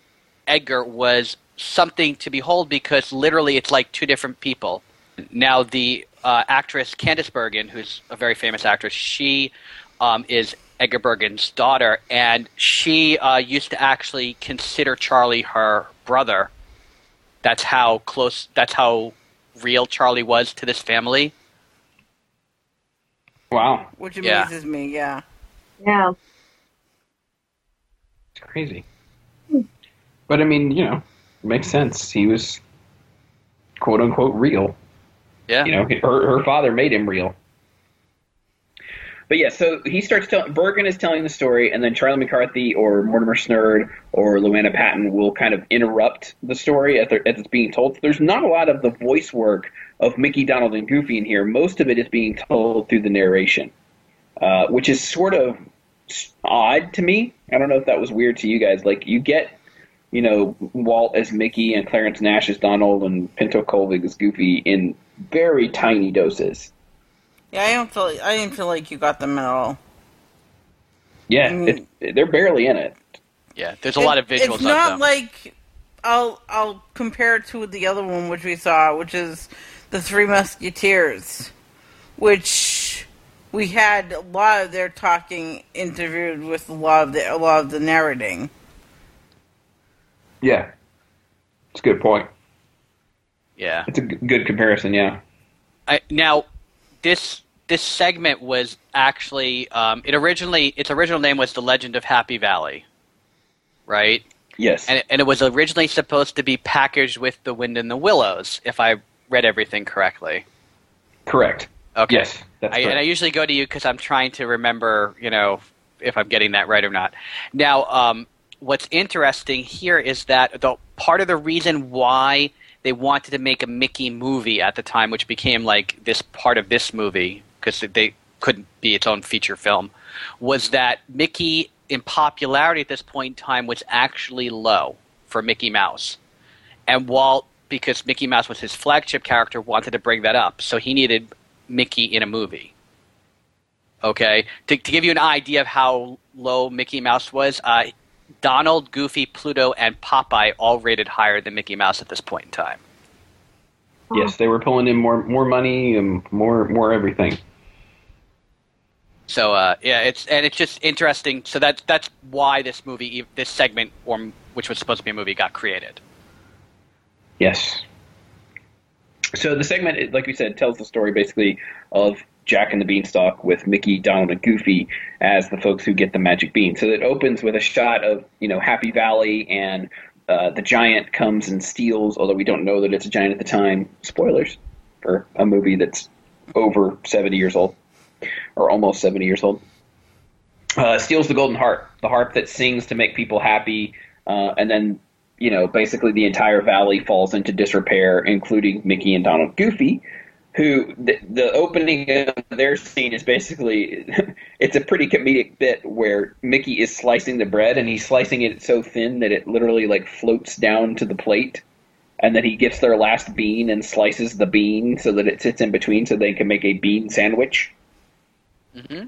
Edgar was something to behold because literally it's like two different people. Now the uh, actress Candice Bergen, who's a very famous actress, she um, is Edgar Bergen's daughter, and she uh, used to actually consider Charlie her brother. That's how close. That's how real Charlie was to this family. Wow. Which Yeah. amazes me, yeah. Yeah, It's crazy. But I mean, you know, it makes sense. He was quote unquote real. Yeah. You know, her, her father made him real. But yeah, so he starts telling Bergen is telling the story, and then Charlie McCarthy or Mortimer Snerd or Luana Patten will kind of interrupt the story as, as it's being told. There's not a lot of the voice work of Mickey, Donald, and Goofy in here. Most of it is being told through the narration, uh, which is sort of odd to me. I don't know if that was weird to you guys. Like you get, you know, Walt as Mickey and Clarence Nash as Donald and Pinto Colvig as Goofy in very tiny doses. Yeah, I don't feel I didn't feel like you got them at all. Yeah, Mm. it's, they're barely in it. Yeah. There's a lot of visuals It's not them. like I'll I'll compare it to the other one which we saw, which is the Three Musketeers, which we had a lot of their talking interviewed with a lot of the a lot of the narrating. Yeah, it's a good point. yeah. It's a g- good comparison. Yeah. I, now, this this segment was actually um, it originally its original name was the Legend of Happy Valley, right? Yes. And it, and it was originally supposed to be packaged with The Wind in the Willows, if I read everything correctly. Correct. Okay. Yes, that's I, and I usually go to you because I'm trying to remember, you know, if I'm getting that right or not. Now, um, what's interesting here is that the part of the reason why they wanted to make a Mickey movie at the time, which became like this part of this movie because they couldn't be its own feature film, was that Mickey in popularity at this point in time was actually low for Mickey Mouse, and Walt, because Mickey Mouse was his flagship character, wanted to bring that up, so he needed Mickey in a movie. Okay, to, to give you an idea of how low Mickey Mouse was, uh, Donald, Goofy, Pluto, and Popeye all rated higher than Mickey Mouse at this point in time. Yes, they were pulling in more more money and more more everything. So uh, yeah, it's and it's just interesting. So that's that's why this movie, this segment, or which was supposed to be a movie, got created. Yes. So the segment, like we said, tells the story basically of Jack and the Beanstalk with Mickey, Donald, and Goofy as the folks who get the magic bean. So it opens with a shot of you know Happy Valley and uh, the giant comes and steals, although we don't know that it's a giant at the time. Spoilers for a movie that's over seventy years old or almost seventy years old. Uh, steals the golden harp, the harp that sings to make people happy, uh, and then you know, basically the entire valley falls into disrepair, including Mickey and Donald Goofy, who the, the opening of their scene is basically it's a pretty comedic bit where Mickey is slicing the bread and he's slicing it so thin that it literally like floats down to the plate. And then he gets their last bean and slices the bean so that it sits in between so they can make a bean sandwich. hmm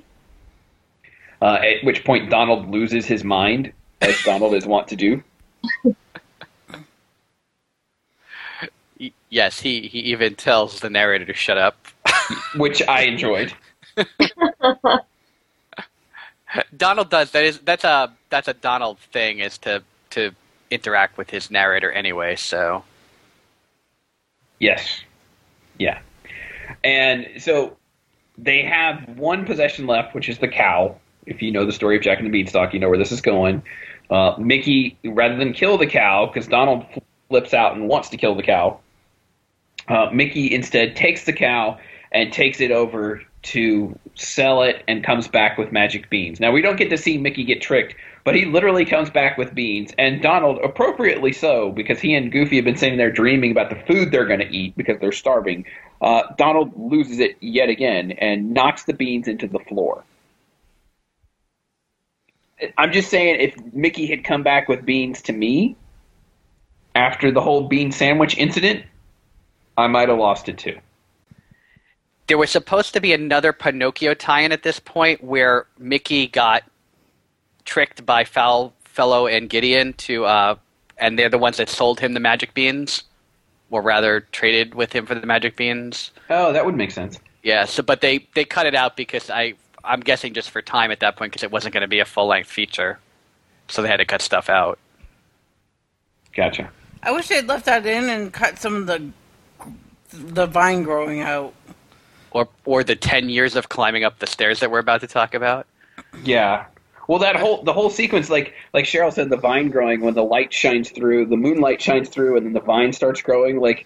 Uh, at which point Donald loses his mind, as Donald is wont to do. yes, he he even tells the narrator to shut up. which I enjoyed. Donald does that is that's a that's a Donald thing is to to interact with his narrator anyway. So Yes. Yeah. And so they have one possession left, which is the cow. If you know the story of Jack and the Beanstalk, you know where this is going. Uh, Mickey, rather than kill the cow, because Donald flips out and wants to kill the cow, uh, Mickey instead takes the cow and takes it over to sell it and comes back with magic beans. Now, we don't get to see Mickey get tricked, but he literally comes back with beans. And Donald, appropriately so, because he and Goofy have been sitting there dreaming about the food they're going to eat because they're starving. Uh, Donald loses it yet again and knocks the beans into the floor. I'm just saying, if Mickey had come back with beans to me after the whole bean sandwich incident, I might have lost it too. there was supposed to be another Pinocchio tie-in at this point where Mickey got tricked by Foul Fellow and Gideon to, uh, and they're the ones that sold him the magic beans, or rather traded with him for the magic beans. Oh, that would make sense. Yeah. So, but they they cut it out because I I'm guessing just for time at that point because it wasn't going to be a full length feature, so they had to cut stuff out. Gotcha. I wish they'd left that in and cut some of the the vine growing out. Or or the ten years of climbing up the stairs that we're about to talk about. Yeah. Well, that whole the whole sequence, like like Cheryl said, the vine growing when the light shines through, the moonlight shines through, and then the vine starts growing. Like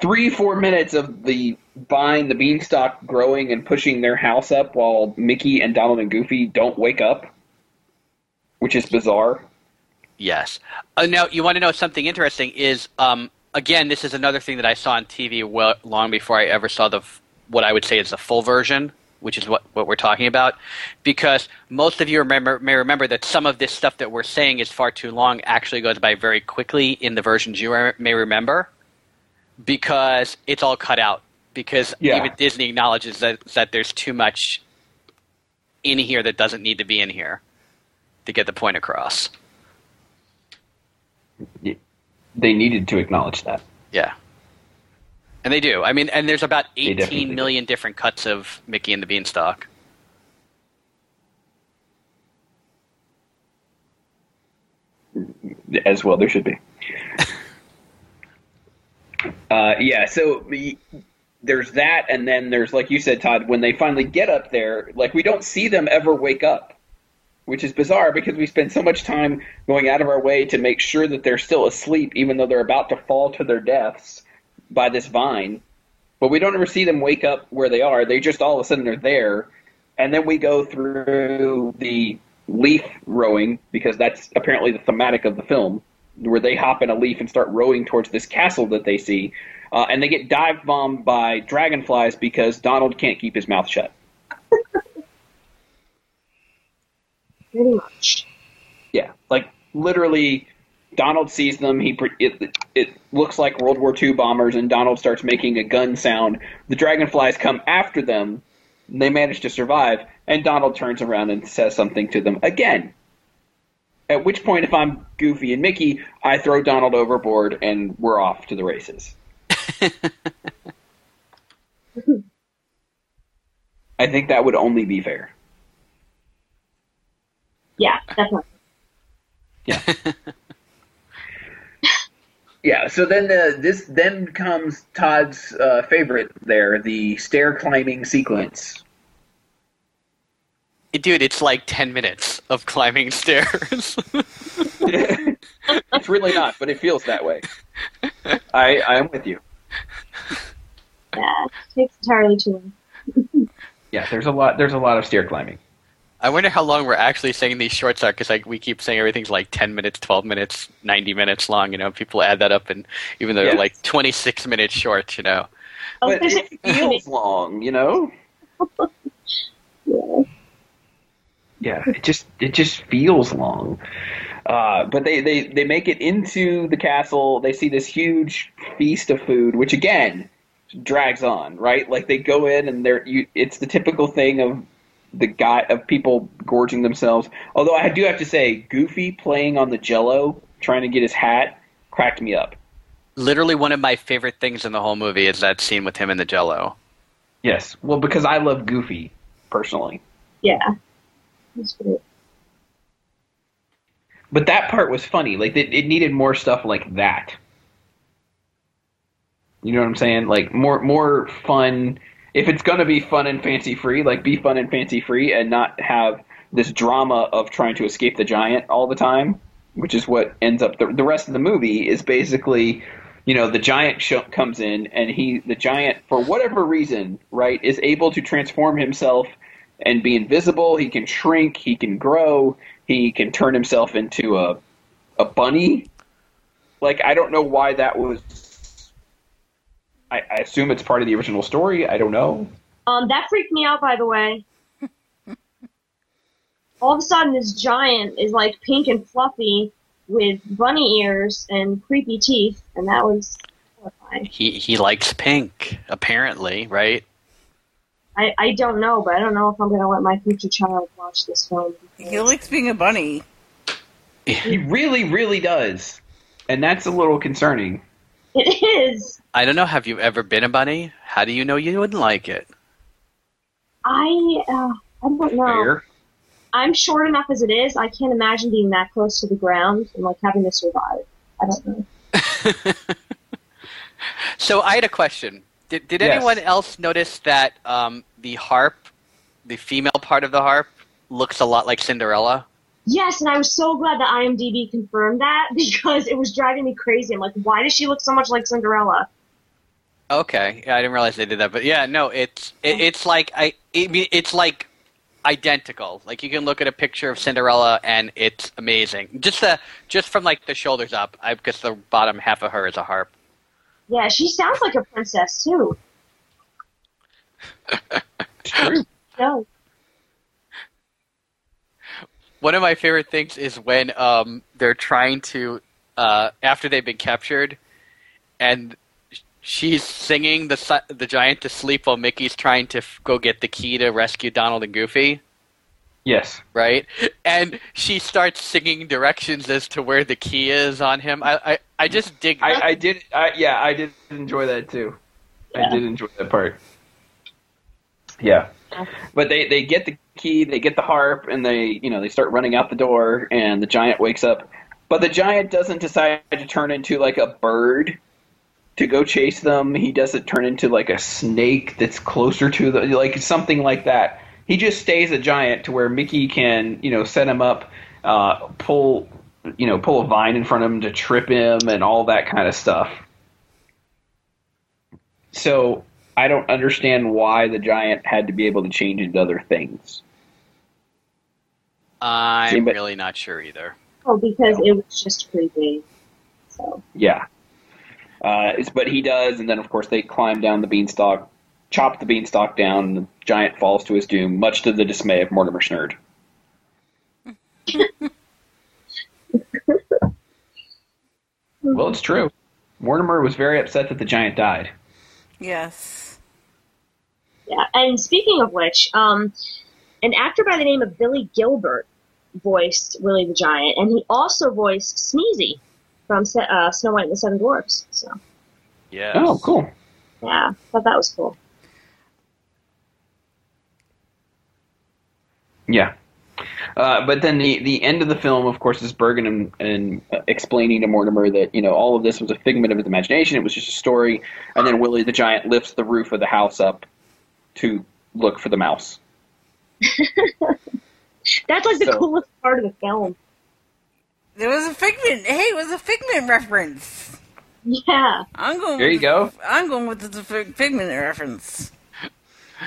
three four minutes of the vine, the beanstalk growing and pushing their house up, while Mickey and Donald and Goofy don't wake up, which is bizarre. Yes. Uh, now, you want to know something interesting? Is um, again, this is another thing that I saw on TV well, long before I ever saw the what I would say is the full version, which is what, what we're talking about. Because most of you remember may remember that some of this stuff that we're saying is far too long actually goes by very quickly in the versions you re- may remember, because it's all cut out. Because Yeah. even Disney acknowledges that that there's too much in here that doesn't need to be in here to get the point across. They needed to acknowledge that. Yeah. And they do. I mean, and there's about 18 million do. different cuts of Mickey and the Beanstalk. as well there should be. uh, yeah, so there's that, and then there's like you said, Todd. When they finally get up there, like we don't see them ever wake up, which is bizarre because we spend so much time going out of our way to make sure that they're still asleep, even though they're about to fall to their deaths by this vine. but we don't ever see them wake up where they are. They just all of a sudden are there, and then we go through the leaf rowing because that's apparently the thematic of the film, where they hop in a leaf and start rowing towards this castle that they see, uh, and they get dive bombed by dragonflies because Donald can't keep his mouth shut. Pretty much. Yeah, like literally, Donald sees them. He it it looks like World War II bombers, and Donald starts making a gun sound. The dragonflies come after them. And they manage to survive, and Donald turns around and says something to them again. At which point, if I'm Goofy and Mickey, I throw Donald overboard, and we're off to the races. I think that would only be fair. Yeah, definitely. Yeah, yeah. so then the this then comes Todd's uh, favorite there, the stair climbing sequence. Dude, it's like 10 minutes of climbing stairs. it's really not, but it feels that way. I I'm with you. Yeah, it takes entirely too long. Yeah, there's a lot there's a lot of stair climbing. I wonder how long we're actually saying these shorts are because like we keep saying everything's like 10 minutes, 12 minutes, 90 minutes long. You know, people add that up, and even though Yeah. they're like 26 minute shorts, you know. Oh, But it feels long, you know? Yeah. Yeah, it just it just feels long. Uh, but they, they, they make it into the castle. They see this huge feast of food, which again drags on, right? Like they go in and they're you, it's the typical thing of the guy of people gorging themselves. Although I do have to say, Goofy playing on the Jello, trying to get his hat, cracked me up. Literally, one of my favorite things in the whole movie is that scene with him in the Jello. Yes, well, because I love Goofy personally. Yeah. That's great. But that part was funny. Like it, it needed more stuff like that. You know what I'm saying? Like more more fun. If it's gonna be fun and fancy free, like be fun and fancy free, and not have this drama of trying to escape the giant all the time, which is what ends up. The, the rest of the movie is basically, you know, the giant sh- comes in, and he, the giant, for whatever reason, right, is able to transform himself and be invisible. He can shrink. He can grow. He can turn himself into a a bunny. Like I don't know why that was. I, I assume it's part of the original story. I don't know. Um, that freaked me out, by the way. All of a sudden, this giant is like pink and fluffy with bunny ears and creepy teeth, and that was horrifying. He he likes pink, apparently, right? I, I don't know, but I don't know if I'm going to let my future child watch this film. He likes being a bunny. He really, really does, and that's a little concerning. It is. I don't know. Have you ever been a bunny? How do you know you wouldn't like it? I uh, I don't know. Fair. I'm short enough as it is. I can't imagine being that close to the ground and like having to survive. I don't know. So I had a question. Did did Yes. anyone else notice that um, the harp, the female part of the harp, looks a lot like Cinderella? Yes, and I was so glad that IMDb confirmed that because it was driving me crazy. I'm like, why does she look so much like Cinderella? Okay, yeah, I didn't realize they did that, but yeah, no, it's it, it's like I, I mean, it's like identical. Like you can look at a picture of Cinderella and it's amazing. Just the just from like the shoulders up, I because the bottom half of her is a harp. Yeah, she sounds like a princess too. True. No. One of my favorite things is when um, they're trying to uh, after they've been captured, and she's singing the the giant to sleep while Mickey's trying to f- go get the key to rescue Donald and Goofy. Yes. right? And she starts singing directions as to where the key is on him. I I, I just dig. I, I did. I, yeah, I did enjoy that too. I did enjoy that part. Yeah, but they they get the key, they get the harp, and they you know they start running out the door, and the giant wakes up. But the giant doesn't decide to turn into like a bird to go chase them. He doesn't turn into like a snake that's closer to the like something like that. He just stays a giant to where Mickey can you know set him up, uh, pull you know pull a vine in front of him to trip him and all that kind of stuff. So I don't understand why the giant had to be able to change into other things. I'm See, but- really not sure either. Oh, because it was just creepy. So Yeah. Uh, it's- but he does, and then of course they climb down the beanstalk, chop the beanstalk down, and the giant falls to his doom, much to the dismay of Mortimer Snerd. well, it's true. Mortimer was very upset that the giant died. Yes. yeah. And speaking of which, um, an actor by the name of Billy Gilbert voiced Willie the Giant, and he also voiced Sneezy from uh, Snow White and the Seven Dwarfs. So Yeah. Oh, cool. yeah, thought that was cool. Yeah. Uh, but then the, the end of the film, of course, is Bergen and, and uh, explaining to Mortimer that you know all of this was a figment of his imagination. It was just a story. And then Willie the Giant lifts the roof of the house up to look for the mouse. That's like the So- coolest part of the film. There was a figment. Hey, it was a figment reference. Yeah. I'm going. There you with go. The, I'm going with the fig- figment reference.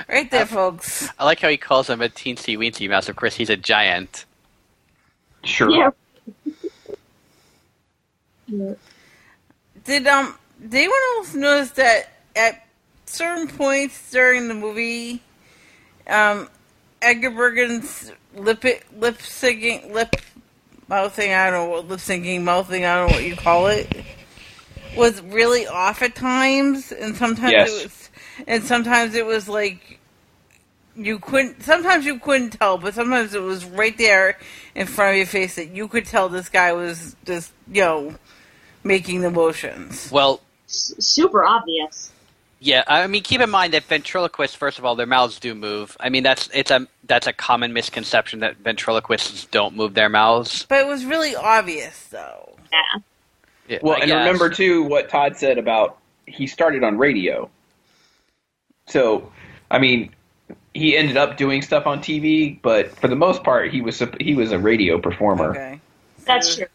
Right there, folks. I like how he calls him a teensy weensy mouse. Of course, he's a giant. Sure. Yeah. Yeah. Did um did anyone else notice that at certain points during the movie, um, Edgar Bergen's lip lip singing lip mouthing I don't know what lip syncing mouthing I don't know what you call it was really off at times, and sometimes Yes. it was and sometimes it was like you couldn't sometimes you couldn't tell but sometimes it was right there in front of your face that you could tell this guy was just you know making the motions Well, S- super obvious. Yeah. I mean, keep in mind that ventriloquists, first of all, their mouths do move. I mean, that's it's a that's a common misconception that ventriloquists don't move their mouths. but it was really obvious though Yeah. Yeah, Well, I and guess. remember too what Todd said about he started on radio. So, I mean, he ended up doing stuff on TV, but for the most part, he was he was a radio performer. okay That's true.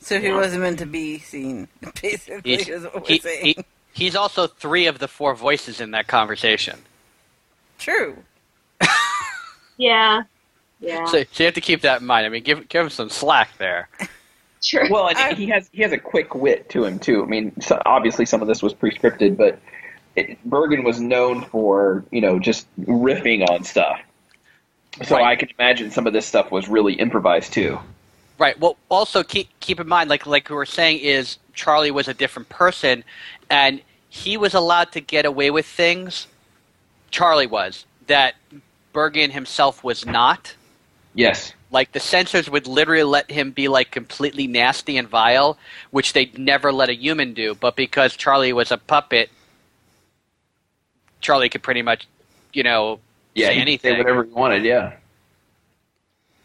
so he Yeah. wasn't meant to be seen basically He's, is what we're he- saying he- he's also three of the four voices in that conversation. true Yeah. Yeah. So, so you have to keep that in mind. I mean, give give him some slack there. Sure. Well, and I- he has he has a quick wit to him too. I mean, so obviously some of this was pre-scripted, but it, Bergen was known for you know just riffing on stuff. So Right. I can imagine some of this stuff was really improvised too. Right. Well, also keep keep in mind, like like we were saying, is Charlie was a different person, and he was allowed to get away with things. Charlie was that Bergen himself was not. Yes. Like the censors would literally let him be like completely nasty and vile, which they'd never let a human do. But because Charlie was a puppet, Charlie could pretty much, you know, Yeah. say anything. Say whatever he wanted. Yeah.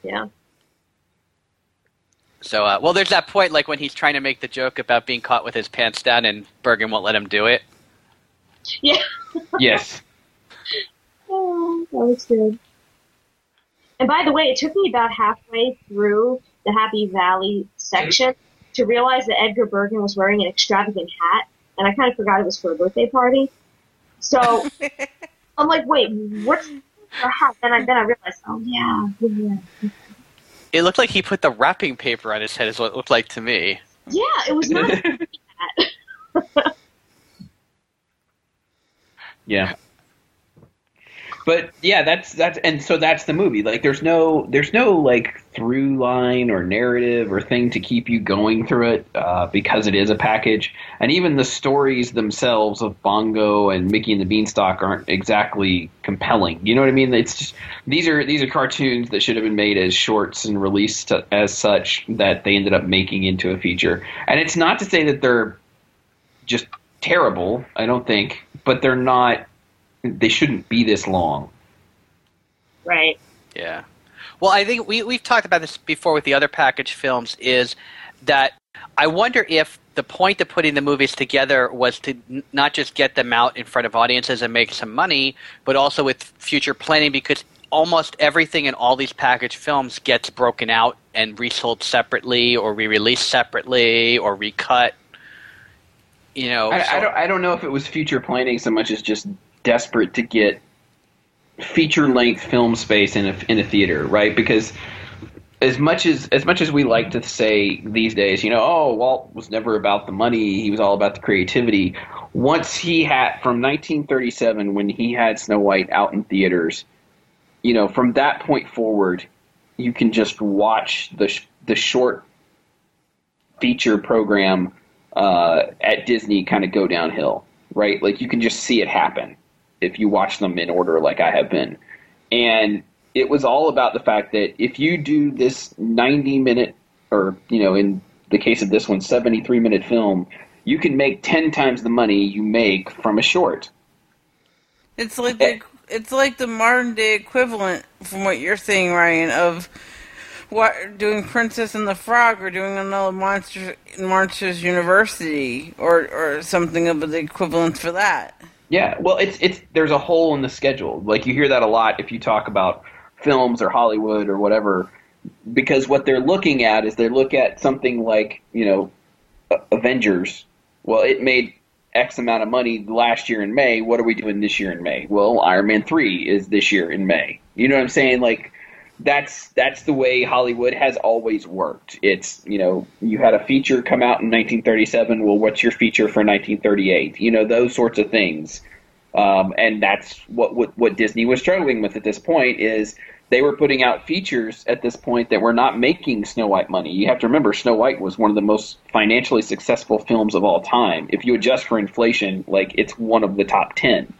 yeah. So, uh, well, there's that point, like when he's trying to make the joke about being caught with his pants down, and Bergen won't let him do it. Yeah. yes. Oh, that was good. And by the way, it took me about halfway through the Happy Valley section to realize that Edgar Bergen was wearing an extravagant hat, and I kind of forgot it was for a birthday party. So I'm like, wait, what's the hat? Then I then I realized, oh yeah, yeah, yeah. It looked like he put the wrapping paper on his head, is what it looked like to me. Yeah, it was not. Yeah. But yeah, that's that's and so that's the movie. Like there's no there's no like through line or narrative or thing to keep you going through it uh, because it is a package. And even the stories themselves of Bongo and Mickey and the Beanstalk aren't exactly compelling. You know what I mean? It's just these are these are cartoons that should have been made as shorts and released as such that they ended up making into a feature. And it's not to say that they're just terrible, I don't think, but they're not they shouldn't be this long. right. Yeah. Well, I think we we've talked about this before with the other package films. Is that I wonder if the point of putting the movies together was to n- not just get them out in front of audiences and make some money, but also with future planning because almost everything in all these package films gets broken out and resold separately or re-released separately or recut. You know, I, so- I don't I don't know if it was future planning so much as just desperate to get feature length film space in a in a theater, right? Because as much as as much as we like to say these days, you know, oh, Walt was never about the money; he was all about the creativity. Once he had from 1937, when he had Snow White out in theaters, you know, from that point forward, you can just watch the the short feature program uh, at Disney kind of go downhill, right? Like you can just see it happen if you watch them in order, like I have been, and it was all about the fact that if you do this 90 minute, or you know, in the case of this one, 73 minute film, you can make 10 times the money you make from a short. It's like the it's like the modern day equivalent, from what you're saying, Ryan, of what doing Princess and the Frog or doing another Monsters Monsters University or or something of the equivalent for that. Yeah, well, it's it's there's a hole in the schedule. Like you hear that a lot if you talk about films or Hollywood or whatever, because what they're looking at is they look at something like you know Avengers. Well, it made X amount of money last year in May. What are we doing this year in May? Well, Iron Man three is this year in May. You know what I'm saying? Like that's that's the way Hollywood has always worked. It's you know you had a feature come out in 1937. Well, what's your feature for 1938? You know those sorts of things. Um, and that's what, what what Disney was struggling with at this point is they were putting out features at this point that were not making Snow White money. You have to remember Snow White was one of the most financially successful films of all time. If you adjust for inflation, like it's one of the top 10.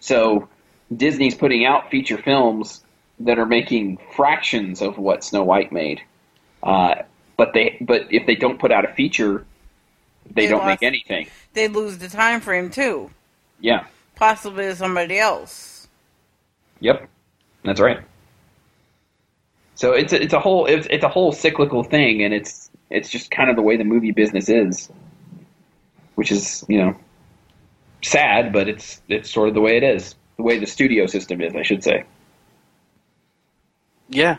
So Disney's putting out feature films that are making fractions of what Snow White made. Uh, but they but if they don't put out a feature, they, They don't lost- make anything. They lose the time frame too, Yeah. possibly to somebody else. Yep, that's right. So it's a, it's a whole it's it's a whole cyclical thing, and it's it's just kind of the way the movie business is, which is you know sad, but it's it's sort of the way it is, the way the studio system is, I should say. Yeah.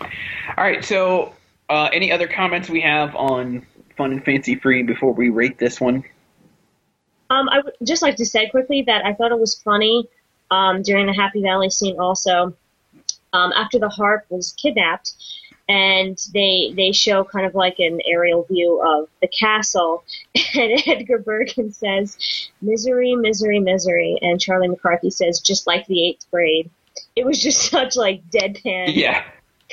All right, so uh, any other comments we have on Fun and Fancy Free before we rate this one? Um, I would just like to say quickly that I thought it was funny um, during the Happy Valley scene also. Um, after the harp was kidnapped, and they they show kind of like an aerial view of the castle, and Edgar Bergen says, "Misery, misery, misery," and Charlie McCarthy says, "Just like the eighth grade." It was just such like deadpan Yeah,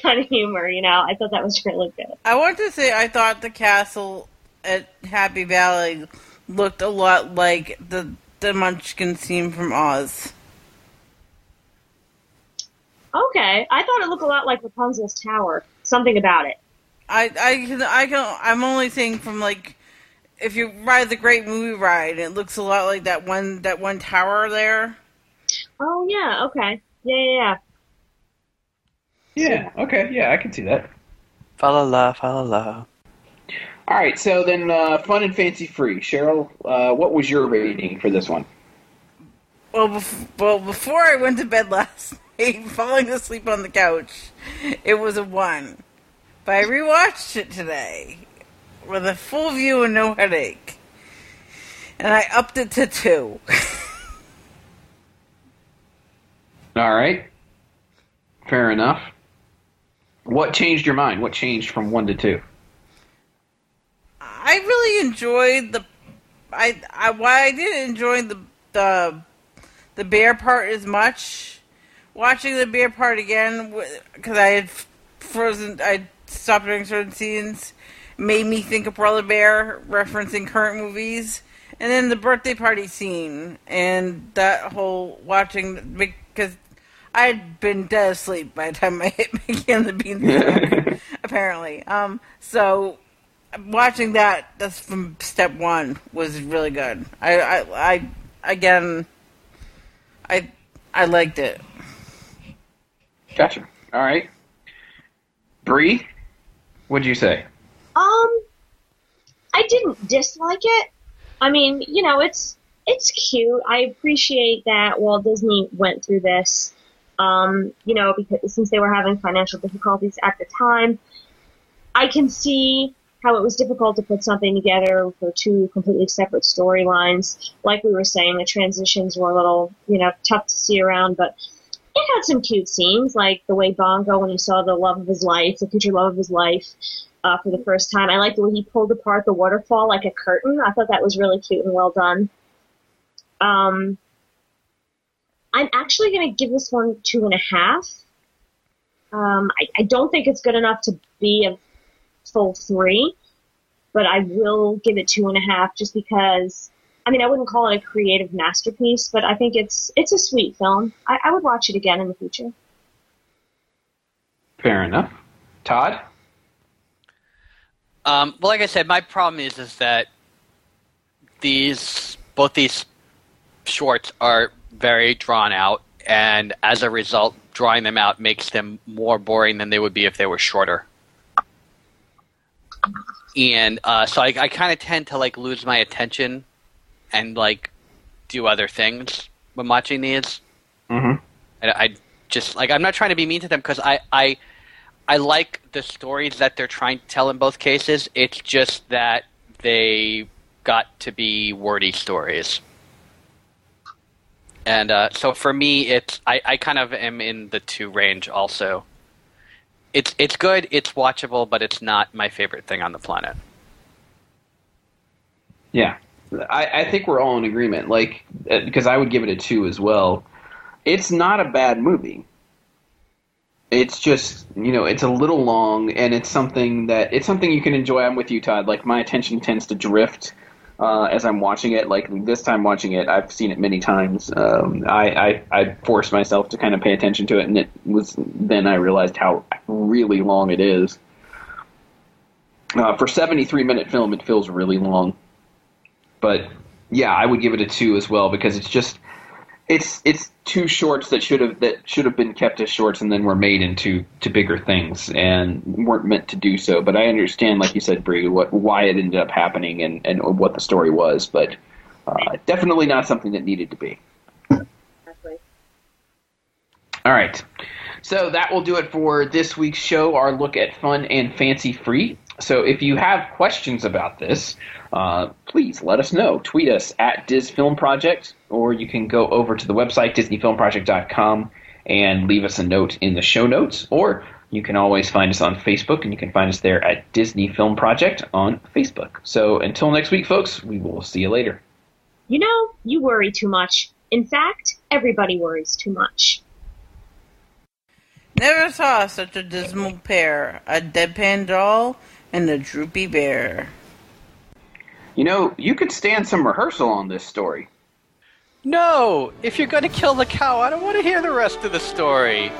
kind of humor, you know. I thought that was really good. I want to say I thought the castle at Happy Valley looked a lot like the the Munchkin scene from Oz. Okay, I thought it looked a lot like Rapunzel's tower. Something about it. I I can I can I'm only saying from like if you ride the Great Movie Ride, it looks a lot like that one that one tower there. Oh yeah, okay, yeah, yeah, yeah. yeah, okay, yeah, I can see that. Fa la la, fa la la. All right, so then uh, Fun and Fancy Free, Cheryl, uh, what was your rating for this one? Well, bef- well, before I went to bed last night, falling asleep on the couch, it was a one. But I rewatched it today with a full view and no headache, and I upped it to two. All right. Fair enough. What changed your mind? What changed from one to two? I really enjoyed the. I, I why I didn't enjoy the the the bear part as much. Watching the bear part again because I had frozen. I stopped during certain scenes. Made me think of Brother Bear, referencing current movies, and then the birthday party scene and that whole watching because I had been dead asleep by the time I hit Mickey and the Beanstalk. apparently, um, so watching that that's from step one was really good. I, I, I again, I, I liked it. Gotcha. All right. Bree, what'd you say? Um, I didn't dislike it. I mean, you know, it's it's cute. I appreciate that Walt Disney went through this. Um, you know, because since they were having financial difficulties at the time, I can see how it was difficult to put something together for two completely separate storylines. Like we were saying, the transitions were a little, you know, tough to see around, but it had some cute scenes, like the way Bongo, when he saw the love of his life, the future love of his life, uh, for the first time. I liked the way he pulled apart the waterfall like a curtain. I thought that was really cute and well done. Um, I'm actually going to give this one two and a half. Um, I, I don't think it's good enough to be a full three, but I will give it two and a half just because. I mean, I wouldn't call it a creative masterpiece, but I think it's it's a sweet film. I, I would watch it again in the future. Fair enough. Todd? Um, well, like I said, my problem is is that these both these shorts are very drawn out, and as a result, drawing them out makes them more boring than they would be if they were shorter. And uh, so I, I kind of tend to like lose my attention and like do other things when watching these. Mm-hmm. I, I just like I'm not trying to be mean to them because I, I I like the stories that they're trying to tell in both cases. It's just that they got to be wordy stories. And uh, so for me, it's I, I kind of am in the two range also. It's it's good, it's watchable, but it's not my favorite thing on the planet. Yeah, I, I think we're all in agreement. Like, because I would give it a two as well. It's not a bad movie. It's just you know it's a little long, and it's something that it's something you can enjoy. I'm with you, Todd. Like my attention tends to drift uh, as I'm watching it. Like this time watching it, I've seen it many times. Um, I, I I forced myself to kind of pay attention to it, and it was then I realized how really long it is. Uh, for 73 minute film, it feels really long. But yeah, I would give it a two as well because it's just it's it's two shorts that should have that should have been kept as shorts and then were made into to bigger things and weren't meant to do so. But I understand, like you said, Bree, what why it ended up happening and and what the story was. But uh, definitely not something that needed to be. Exactly. All right. So that will do it for this week's show, our look at fun and fancy free. So if you have questions about this, uh, please let us know. Tweet us at Diz Film Project, or you can go over to the website, DisneyFilmProject.com, and leave us a note in the show notes, or you can always find us on Facebook, and you can find us there at Disney Film Project on Facebook. So until next week, folks, we will see you later. You know, you worry too much. In fact, everybody worries too much. Never saw such a dismal pair. A deadpan doll and the droopy bear. You know, you could stand some rehearsal on this story. No! If you're going to kill the cow, I don't want to hear the rest of the story.